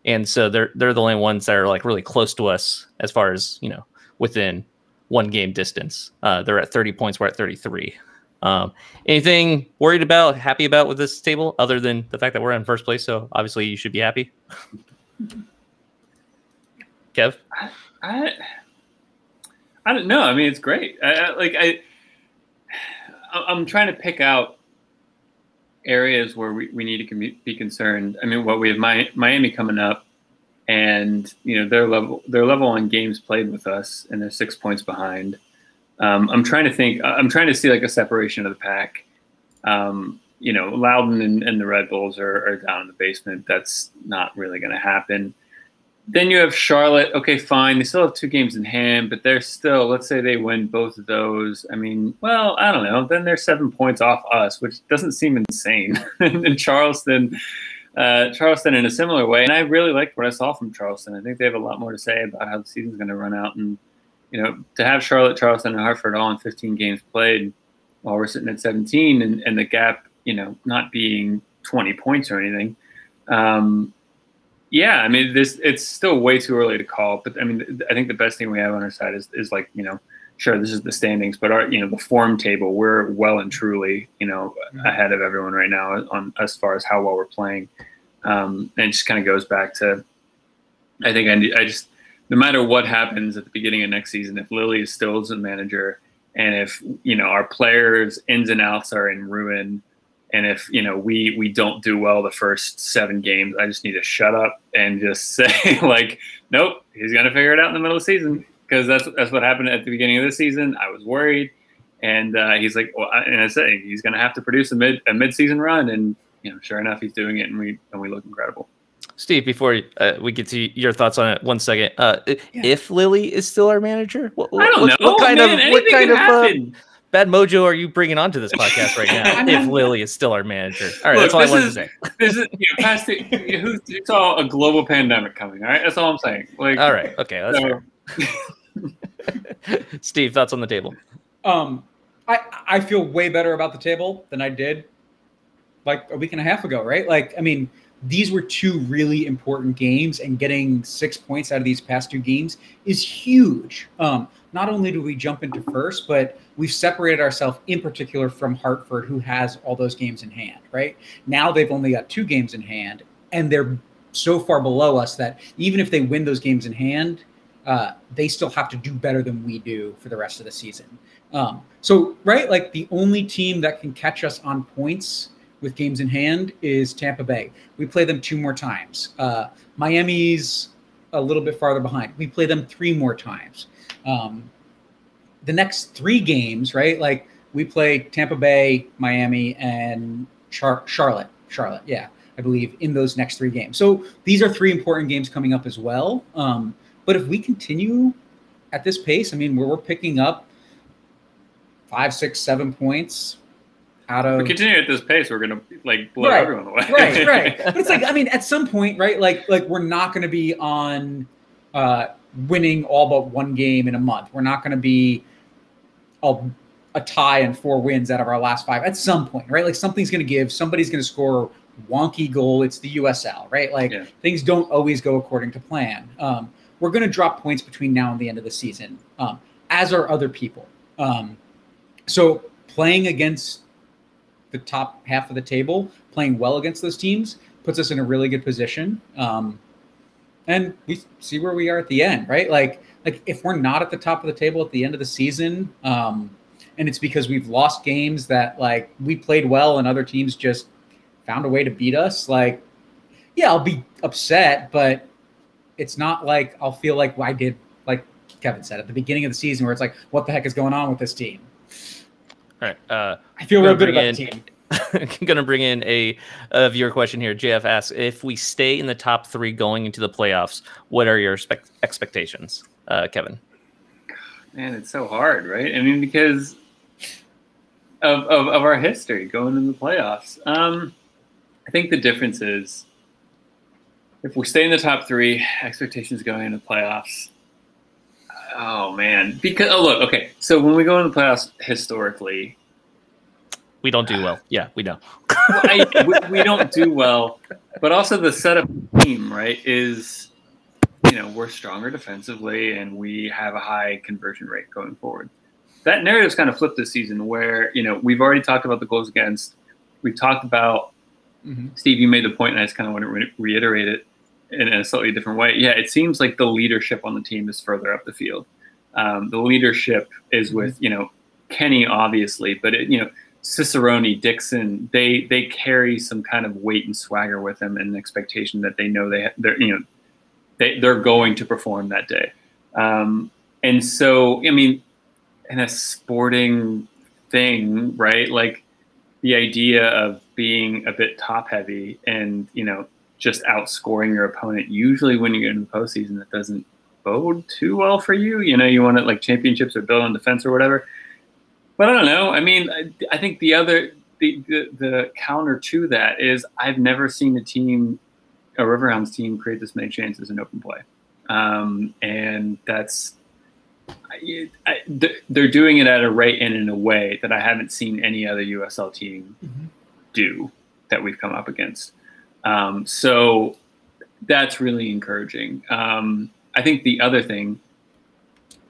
and so they're they're the only ones that are like really close to us as far as you know within one game distance. Uh, they're at 30 points. We're at 33. Um, anything worried about, happy about with this table, other than the fact that we're in first place? So obviously you should be happy. Kev, I, I don't know. I mean, it's great. I, I, like I, I- I'm trying to pick out areas where we, we need to be concerned. I mean, what we have Mi- Miami coming up, and you know their level their level on games played with us, and they're six points behind. Um, I'm trying to think. I'm trying to see like a separation of the pack. Um, you know, Loudoun and, and the Red Bulls are, are down in the basement. That's not really going to happen. Then you have Charlotte. Okay, fine. They still have two games in hand, but they're still, let's say they win both of those. I mean, well, I don't know. Then they're seven points off us, which doesn't seem insane. and Charleston, uh, Charleston in a similar way. And I really liked what I saw from Charleston. I think they have a lot more to say about how the season's going to run out. And, you know, to have Charlotte, Charleston, and Hartford all in 15 games played while we're sitting at 17 and, and the gap, you know, not being 20 points or anything. Um, yeah, I mean, this it's still way too early to call, but I mean, I think the best thing we have on our side is is like you know, sure, this is the standings, but our you know the form table, we're well and truly you know ahead of everyone right now on as far as how well we're playing, um, and it just kind of goes back to, I think I, I just no matter what happens at the beginning of next season, if Lilley is still a manager, and if you know our players ins and outs are in ruin and if you know we we don't do well the first seven games i just need to shut up and just say like nope he's going to figure it out in the middle of the season because that's that's what happened at the beginning of the season i was worried and uh, he's like well I, and i said he's going to have to produce a mid a mid-season run and you know sure enough he's doing it and we and we look incredible Steve, before uh, we get to your thoughts on it, one second. Uh, Yeah. If Lilley is still our manager, what, i don't know what kind man. of what kind of uh, happen. Bad mojo are you bringing onto this podcast right now? If Lilley is still our manager, all right, Look, that's all I this wanted is- to say. this is you know past the, who, who saw a global pandemic coming all right that's all i'm saying like All right, okay, that's so- fair. Steve, thoughts on the table? Um, I I feel way better about the table than I did like a week and a half ago, right? Like, I mean, these were two really important games, and getting six points out of these past two games is huge. Um, not only do we jump into first, but we've separated ourselves in particular from Hartford, who has all those games in hand, right? Now they've only got two games in hand, and they're so far below us that even if they win those games in hand, uh, they still have to do better than we do for the rest of the season. Um, so, right, like the only team that can catch us on points with games in hand is Tampa Bay. We play them two more times. Uh, Miami's a little bit farther behind. We play them three more times. Um, the next three games, right? Like we play Tampa Bay, Miami, and Char- Charlotte. Charlotte, yeah, I believe in those next three games. So these are three important games coming up as well. Um, but if we continue at this pace, I mean, we're, we're picking up five, six, seven points out of we continue at this pace, we're gonna like blow Right. everyone away. right, right. But it's like I mean, at some point, right? Like like we're not going to be on uh, winning all but one game in a month. We're not going to be a, a tie and four wins out of our last five. At some point, right? Like something's going to give. Somebody's going to score wonky goal. It's the USL, right? Like Yeah. things don't always go according to plan. Um, we're going to drop points between now and the end of the season, um, as are other people. Um, so playing against the top half of the table, playing well against those teams, puts us in a really good position. Um, and we see where we are at the end, right? Like, like if we're not at the top of the table at the end of the season, um, and it's because we've lost games that like we played well and other teams just found a way to beat us, like, yeah, I'll be upset, but it's not like I'll feel like I did, like Kevin said at the beginning of the season, where it's like, what the heck is going on with this team? All right. Uh, I feel real good about in, the team. going to bring in a, a viewer question here. JF asks if we stay in the top three going into the playoffs, what are your expect- expectations, uh, Kevin? Man, it's so hard, right? I mean, because of, of, of our history going in the playoffs. Um, I think the difference is if we stay in the top three, expectations going into the playoffs. Oh man, because oh look, okay. So when we go into the playoffs historically, we don't do well. Yeah, we know. I, we, we, don't do well, but also the setup team, right, is you know we're stronger defensively and we have a high conversion rate going forward. That narrative's kind of flipped this season, where you know we've already talked about the goals against. We've talked about mm-hmm. Steve. You made the point, and I just kind of want to re- reiterate it in a slightly different way. Yeah, it seems like the leadership on the team is further up the field. Um, the leadership is mm-hmm. with you know Kenny, obviously, but it, you know Cicerone, Dixon, they they carry some kind of weight and swagger with them, and an expectation that they know they they're you know they they're going to perform that day. Um, and so, I mean, in a sporting thing, right? Like the idea of being a bit top heavy and you know just outscoring your opponent. Usually, when you get into the postseason, that doesn't bode too well for you. You know, you want it like championships or build on defense or whatever. But I don't know. I mean, I, I think the other the, the, the counter to that is I've never seen a team, a Riverhounds team, create this many chances in open play, um, and that's I, I, they're doing it at a rate and in a way that I haven't seen any other USL team mm-hmm. do that we've come up against. Um, so that's really encouraging. Um, I think the other thing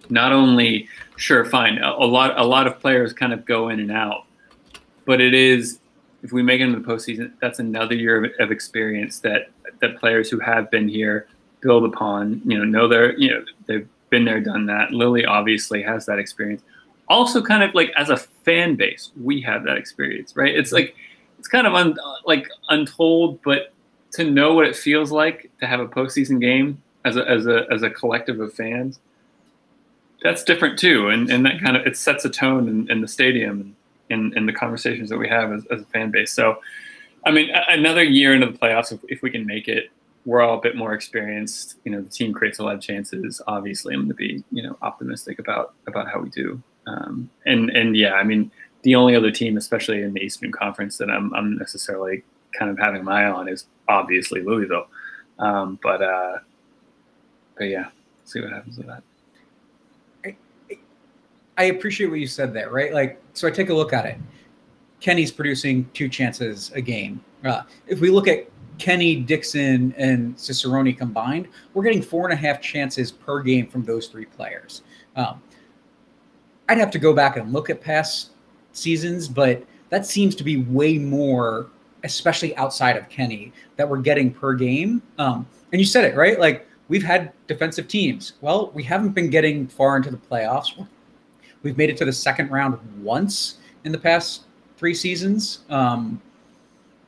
not only sure fine a, a, lot a lot of players kind of go in and out but it is if we make it into the postseason that's another year of, of experience that that players who have been here build upon you know know they're you know they've been there done that. Lily obviously has that experience. Also kind of like as a fan base we have that experience right? It's like it's kind of un, like untold but to know what it feels like to have a postseason game as a, as a as a collective of fans that's different too, and and that kind of it sets a tone in, in the stadium and in, the conversations that we have as, as a fan base. So, I mean, another year into the playoffs, if, if we can make it, we're all a bit more experienced. You know, the team creates a lot of chances. Obviously, I'm going to be you know optimistic about about how we do. Um, and and yeah, I mean, the only other team, especially in the Eastern Conference, that I'm I'm necessarily kind of having my eye on is obviously Louisville. Um, but uh, but yeah, see what happens with that. I appreciate what you said there, right? Like, so I take a look at it. Kenny's producing two chances a game. Uh, if we look at Kenny, Dixon, and Cicerone combined, we're getting four and a half chances per game from those three players. Um, I'd have to go back and look at past seasons, but that seems to be way more, especially outside of Kenny, that we're getting per game. Um, and you said it, right? Like, we've had defensive teams. Well, we haven't been getting far into the playoffs. We've made it to the second round once in the past three seasons. Um,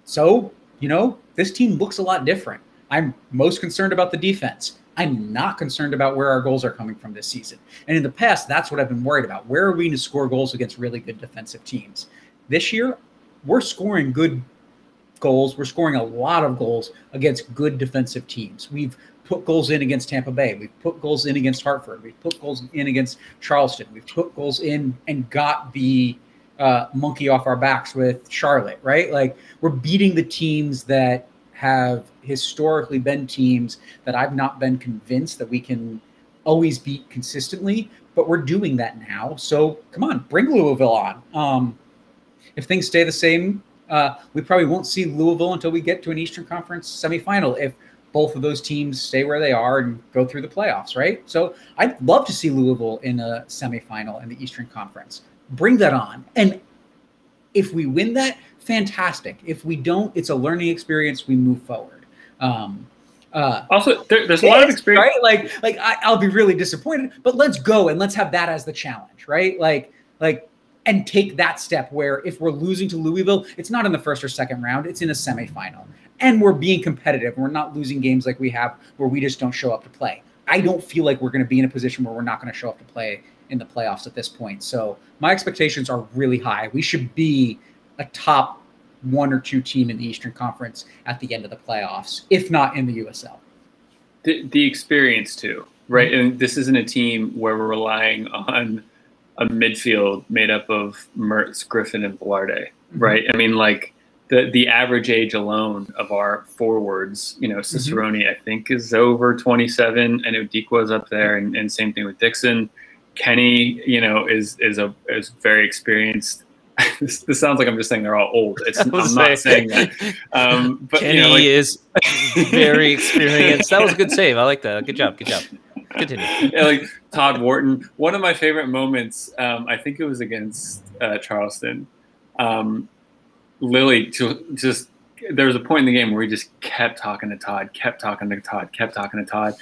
so, you know, this team looks a lot different. I'm most concerned about the defense. I'm not concerned about where our goals are coming from this season. And in the past, that's what I've been worried about. Where are we to score goals against really good defensive teams? This year, we're scoring good goals. We're scoring a lot of goals against good defensive teams. We've put goals in against Tampa Bay. We've put goals in against Hartford. We've put goals in against Charleston. We've put goals in and got the uh, monkey off our backs with Charlotte, right? Like we're beating the teams that have historically been teams that I've not been convinced that we can always beat consistently, but we're doing that now. So come on, bring Louisville on. Um, if things stay the same, uh, we probably won't see Louisville until we get to an Eastern Conference semifinal. If both of those teams stay where they are and go through the playoffs, right? So I'd love to see Louisville in a semifinal in the Eastern Conference. Bring that on. And if we win that, fantastic. If we don't, it's a learning experience. We move forward. Um, uh, also, there, there's a lot of experience, right? Like, like I, I'll be really disappointed, but let's go and let's have that as the challenge, right? Like, like and take that step where if we're losing to Louisville, it's not in the first or second round, it's in a semifinal. And we're being competitive. We're not losing games like we have where we just don't show up to play. I don't feel like we're going to be in a position where we're not going to show up to play in the playoffs at this point. So my expectations are really high. We should be a top one or two team in the Eastern Conference at the end of the playoffs, if not in the USL. The, the experience too, right? Mm-hmm. And this isn't a team where we're relying on a midfield made up of Mertz, Griffin, and Velarde, mm-hmm. right? I mean, like the the average age alone of our forwards, you know, mm-hmm. Cicerone, mm-hmm. I think, is over 27. I know Dikwa's up there, and, and same thing with Dixon. Kenny, you know, is is a is very experienced. This, this, sounds like I'm just saying they're all old. It's, I'm not saying that. Um, but Kenny you know, like, is very experienced. That was a good save. I like that. Good job. Good job. Continue. yeah, like Todd Wharton. One of my favorite moments, um, I think it was against uh, Charleston. Um, Lilley just there was a point in the game where he just kept talking to Todd, kept talking to Todd, kept talking to Todd,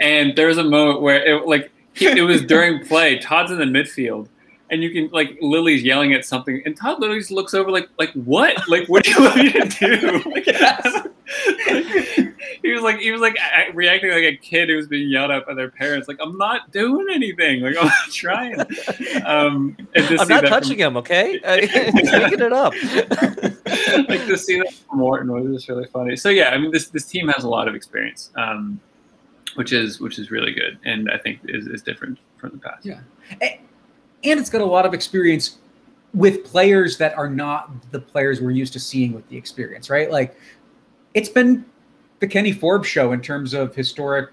and there was a moment where it like it was during play. Todd's in the midfield, and you can like Lilley's yelling at something, and Todd literally just looks over like like what? Like what do you want me to do? Like, he was like he was like reacting like a kid who was being yelled at by their parents. Like I'm not doing anything. Like I'm not trying. Um, I'm not touching from, him. Okay, picking it up. like to see that from Wharton was just really funny. So yeah, I mean this this team has a lot of experience. Um, which is which is really good, and I think is, is different from the past. Yeah, and it's got a lot of experience with players that are not the players we're used to seeing with the experience, right? Like it's been the Kenny Forbes show in terms of historic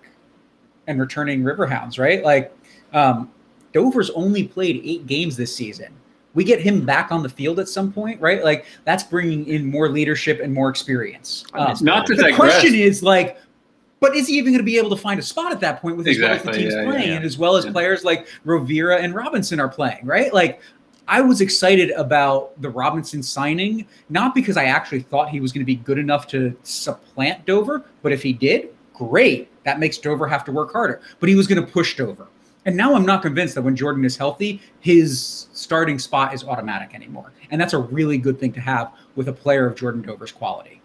and returning Riverhounds, right? Like um, Dover's only played eight games this season. We get him back on the field at some point, right? Like that's bringing in more leadership and more experience. Um, not to the question is like, but is he even going to be able to find a spot at that point with exactly, as well as the team's yeah, playing, yeah, yeah. and as well as players like Rovira and Robinson are playing, right? Like I was excited about the Robinson signing, not because I actually thought he was going to be good enough to supplant Dover, but if he did, great. That makes Dover have to work harder. But he was going to push Dover. And now I'm not convinced that when Jordan is healthy, his starting spot is automatic anymore. And that's a really good thing to have with a player of Jordan Dover's quality.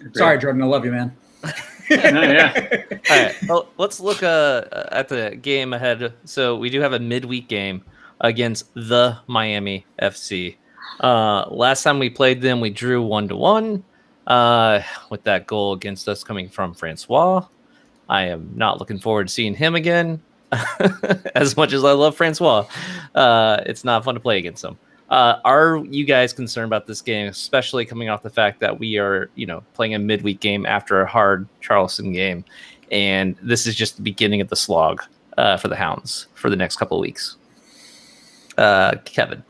Great. Sorry, Jordan. I love you, man. Yeah. All right. Well, let's look uh, at the game ahead. So we do have a midweek game against the Miami FC. Uh, last time we played them, we drew one to one uh, with that goal against us coming from Francois. I am not looking forward to seeing him again. as much as I love Francois, uh, it's not fun to play against him. Uh, are you guys concerned about this game, especially coming off the fact that we are, you know, playing a midweek game after a hard Charleston game, and this is just the beginning of the slog uh, for the Hounds for the next couple of weeks? uh, Kevin?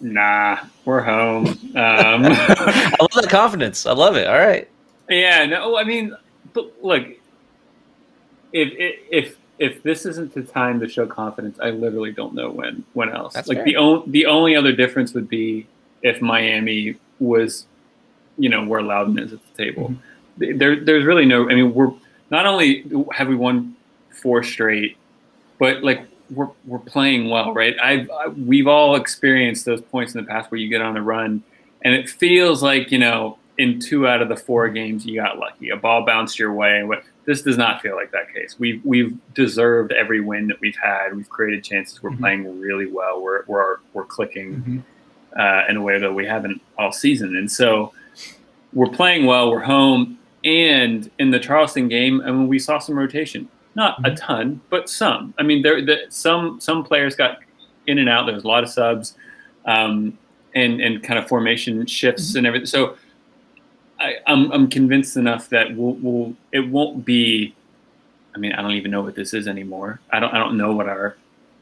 Nah, we're home. Um, I love the confidence. I love it. All right. Yeah. No. I mean, but look, if if if this isn't the time to show confidence, I literally don't know when when else. That's like fair. the only the only other difference would be if Miami was, you know, where Loudoun is at the table. Mm-hmm. There, there's really no. I mean, we're not only have we won four straight, but like we're we're playing well, right? I've I, we've all experienced those points in the past where you get on a run, and it feels like you know in two out of the four games you got lucky. A ball bounced your way. This does not feel like that case. We've we've deserved every win that we've had. We've created chances. We're mm-hmm. playing really well. We're we're we're clicking mm-hmm. uh, in a way that we haven't all season, and so we're playing well. We're home, and in the Charleston game, I mean, we saw some rotation not a mm-hmm. ton, but some. I mean, there the, some some players got in and out. There was a lot of subs, um, and and kind of formation shifts mm-hmm. and everything. So I, am I'm, I'm convinced enough that we'll, we'll it won't be. I mean, I don't even know what this is anymore. I don't I don't know what our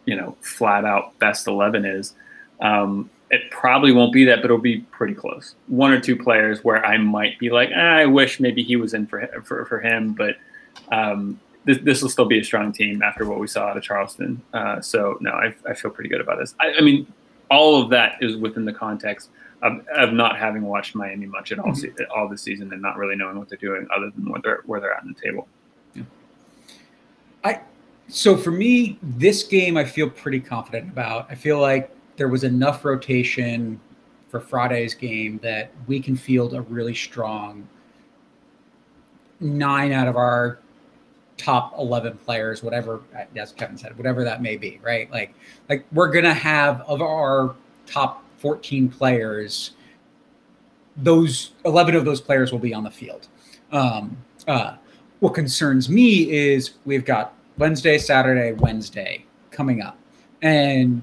you know flat out best eleven is. Um, it probably won't be that, but it'll be pretty close. One or two players where I might be like, ah, I wish maybe he was in for for, for him, but um, this, this will still be a strong team after what we saw out of Charleston. Uh, so no, I, I feel pretty good about this. I, I, mean, all of that is within the context of, of not having watched Miami much at all mm-hmm. se- all this season and not really knowing what they're doing other than where they're where they're at in the table. Yeah. I so for me, this game I feel pretty confident about. I feel like there was enough rotation for Friday's game that we can field a really strong nine out of our top 11 players whatever as kevin said whatever that may be right like like we're gonna have of our top 14 players those 11 of those players will be on the field um, uh, what concerns me is we've got wednesday saturday wednesday coming up and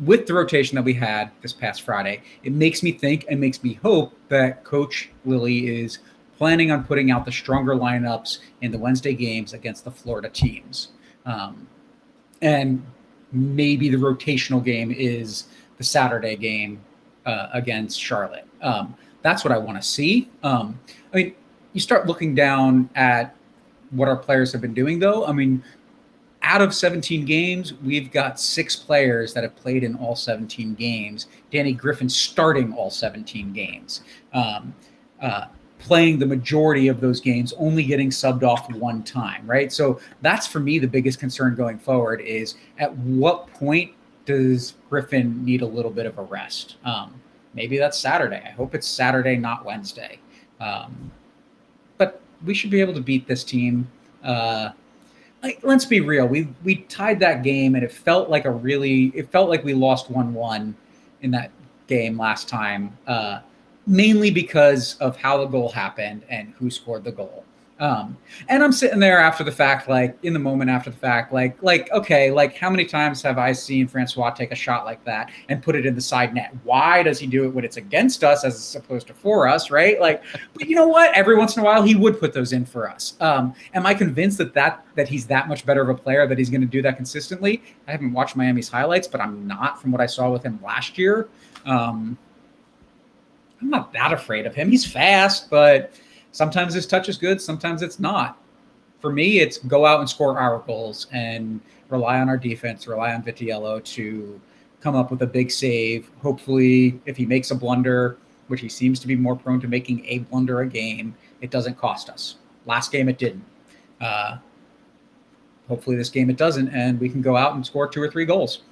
with the rotation that we had this past friday it makes me think and makes me hope that coach Lilley is planning on putting out the stronger lineups in the Wednesday games against the Florida teams. Um, and maybe the rotational game is the Saturday game uh, against Charlotte. Um, that's what I want to see. Um, I mean, you start looking down at what our players have been doing, though. I mean, out of 17 games, we've got six players that have played in all 17 games. Danny Griffin starting all 17 games. Um, uh, playing the majority of those games, only getting subbed off one time, right? So that's for me the biggest concern going forward is at what point does Griffin need a little bit of a rest? Um, maybe that's Saturday. I hope it's Saturday, not Wednesday. Um, but we should be able to beat this team. Uh, like, let's be real. We we tied that game, and it felt like a really. It felt like we lost one one in that game last time. Uh, mainly because of how the goal happened and who scored the goal. Um, and I'm sitting there after the fact, like in the moment after the fact, like, like, okay, like how many times have I seen Francois take a shot like that and put it in the side net? Why does he do it when it's against us as opposed to for us, right? Like, but you know what? Every once in a while, he would put those in for us. Um, am I convinced that that that he's that much better of a player that he's going to do that consistently? I haven't watched Miami's highlights, but I'm not from what I saw with him last year. Um, I'm not that afraid of him. He's fast, but sometimes his touch is good, sometimes it's not. For me, it's go out and score our goals and rely on our defense, rely on Vitiello to come up with a big save. Hopefully, if he makes a blunder, which he seems to be more prone to making a blunder a game, it doesn't cost us. Last game, it didn't. Uh, hopefully, this game it doesn't, and we can go out and score two or three goals.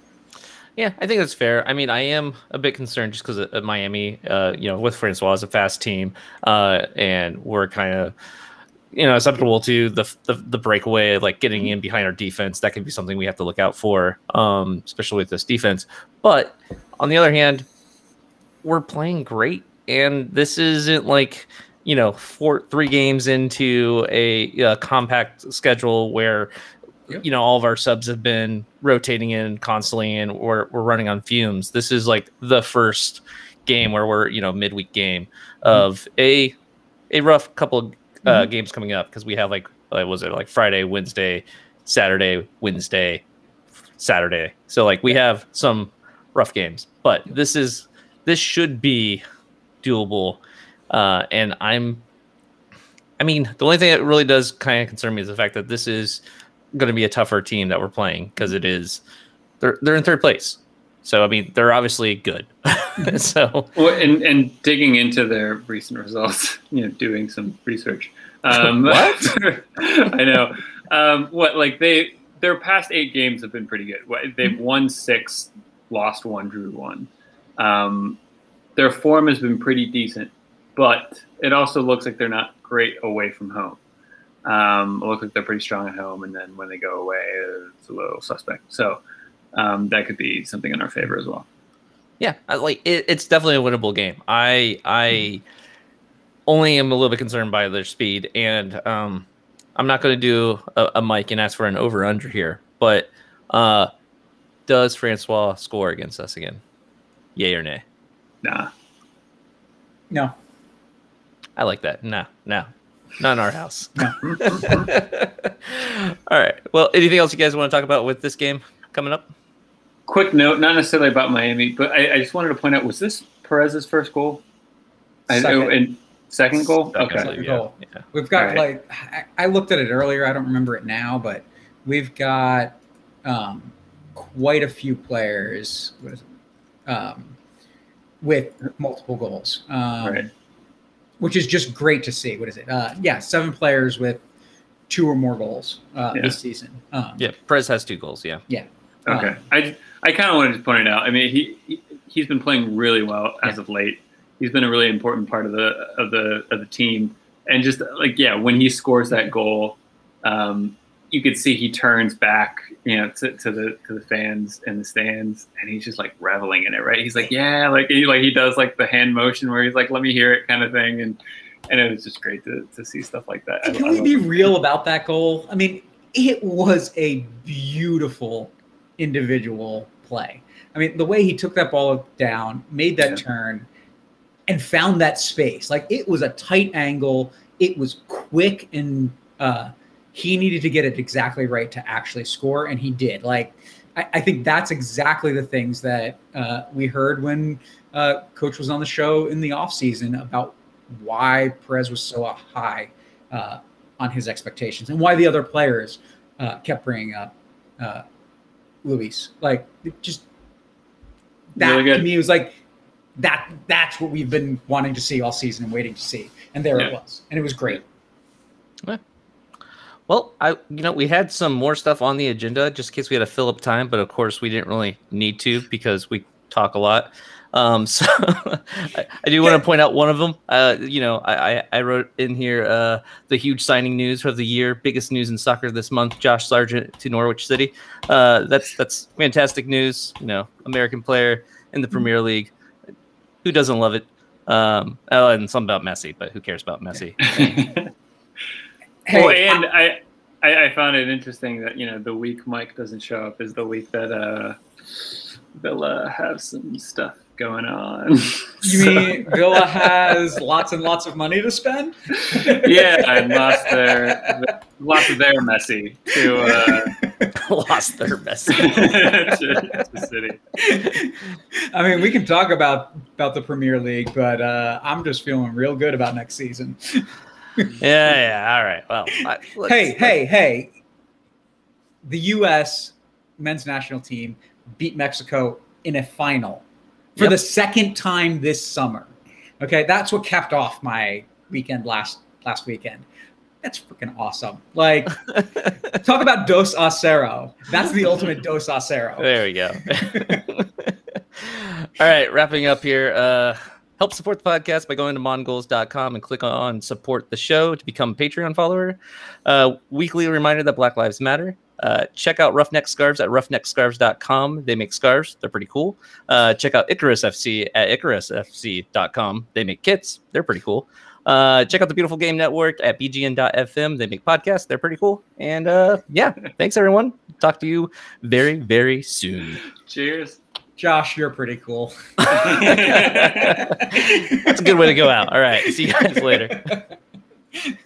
Yeah, I think that's fair. I mean, I am a bit concerned just because Miami, uh, you know, with Francois as a fast team, uh, and we're kind of, you know, susceptible to the, the, the breakaway, like getting in behind our defense. That could be something we have to look out for, um, especially with this defense. But on the other hand, we're playing great, and this isn't like you know four three games into a, a compact schedule where Yep. You know, all of our subs have been rotating in constantly, and we're we're running on fumes. This is like the first game where we're you know midweek game mm-hmm. of a a rough couple of uh, mm-hmm. games coming up because we have like uh, was it like Friday, Wednesday, Saturday, Wednesday, Saturday. So like we have some rough games, but this is this should be doable. Uh, and I'm, I mean, the only thing that really does kind of concern me is the fact that this is going to be a tougher team that we're playing because it is they're they're in third place. So I mean, they're obviously good. so well, and and digging into their recent results, you know, doing some research. Um, what I know, um, what like they their past eight games have been pretty good. They've mm-hmm. won six, lost one, drew one. Um, their form has been pretty decent, but it also looks like they're not great away from home. Um, it looks like they're pretty strong at home, and then when they go away, it's a little suspect. So um, that could be something in our favor as well. Yeah, like it, it's definitely a winnable game. I I only am a little bit concerned by their speed, and um, I'm not going to do a, a mic and ask for an over under here, but uh, does Francois score against us again? Yay or nay? Nah. No. I like that. No, no. Not in our house. All right. Well, anything else you guys want to talk about with this game coming up? quick note, not necessarily about Miami, but I, I just wanted to point out: was this Perez's first goal? I know, Second. and second goal. Second, Okay. Second yeah, goal. yeah. We've got Alright. like I, I looked at it earlier. I don't remember it now, but we've got um, quite a few players what is it? Um, with multiple goals, um, Right. Which is just great to see. What is it? Uh, yeah, seven players with two or more goals uh, Yeah. this season. Um, Yeah, Perez has two goals. Yeah. Yeah. Okay. Um, I I kind of wanted to point it out. I mean, he, he he's been playing really well as Yeah. of late. He's been a really important part of the of the of the team, and just like yeah, when he scores that goal, um, you could see he turns back, you know, to, to the to the fans in the stands, and he's just like reveling in it, right? He's like, yeah, like he like he does like the hand motion where he's like, let me hear it, kind of thing, and and it was just great to, to see stuff like that. Can we be real about that goal? I mean, it was a beautiful individual play. I mean, the way he took that ball down, made that Yeah. turn, and found that space. Like it was a tight angle. It was quick, and uh, he needed to get it exactly right to actually score, and he did. Like I, I think that's exactly the things that uh, we heard when uh, Coach was on the show in the offseason about why Perez was so high uh, on his expectations and why the other players uh, kept bringing up uh, Luis. Like just that Really to me was like that. That's what we've been wanting to see all season and waiting to see, and there it was, and it was great. Well, I you know we had some more stuff on the agenda just in case we had to fill up time, but of course we didn't really need to because we talk a lot. Um, so I, I do want to point out one of them. Uh, you know, I, I, I wrote in here uh, the huge signing news of the year, biggest news in soccer this month. Josh Sargent to Norwich City. Uh, that's that's fantastic news. You know, American player in the Premier League. Who doesn't love it? Um, oh, and something about Messi, but who cares about Messi? Hey, well, and I, I, I found it interesting that you know the week Mike doesn't show up is the week that uh, Villa have some stuff going on. you So, mean Villa has lots and lots of money to spend? yeah, and lost their lost their Messi to uh, Lost their Messi. to, to City. I mean, we can talk about about the Premier League, but uh, I'm just feeling real good about next season. Yeah, yeah. All right. Well, I, let's- hey, hey, hey! The U.S. men's national team beat Mexico in a final for Yep. the second time this summer. Okay, that's what capped off my weekend last last weekend. That's freaking awesome! Like, talk about dos a cero. That's the ultimate dos a cero. There we go. All right, wrapping up here. Uh, help support the podcast by going to mongols.com and click on support the show to become a Patreon follower. Uh, weekly reminder that Black Lives Matter. Uh, check out Roughneck Scarves at roughneckscarves.com. They make scarves, they're pretty cool. Uh, check out Icarus FC at icarusfc.com. They make kits, they're pretty cool. Uh, check out the Beautiful Game Network at bgn.fm. They make podcasts, they're pretty cool. And uh, yeah, thanks everyone. Talk to you very, very soon. Cheers. Josh, you're pretty cool. That's a good way to go out. All right. See you guys later.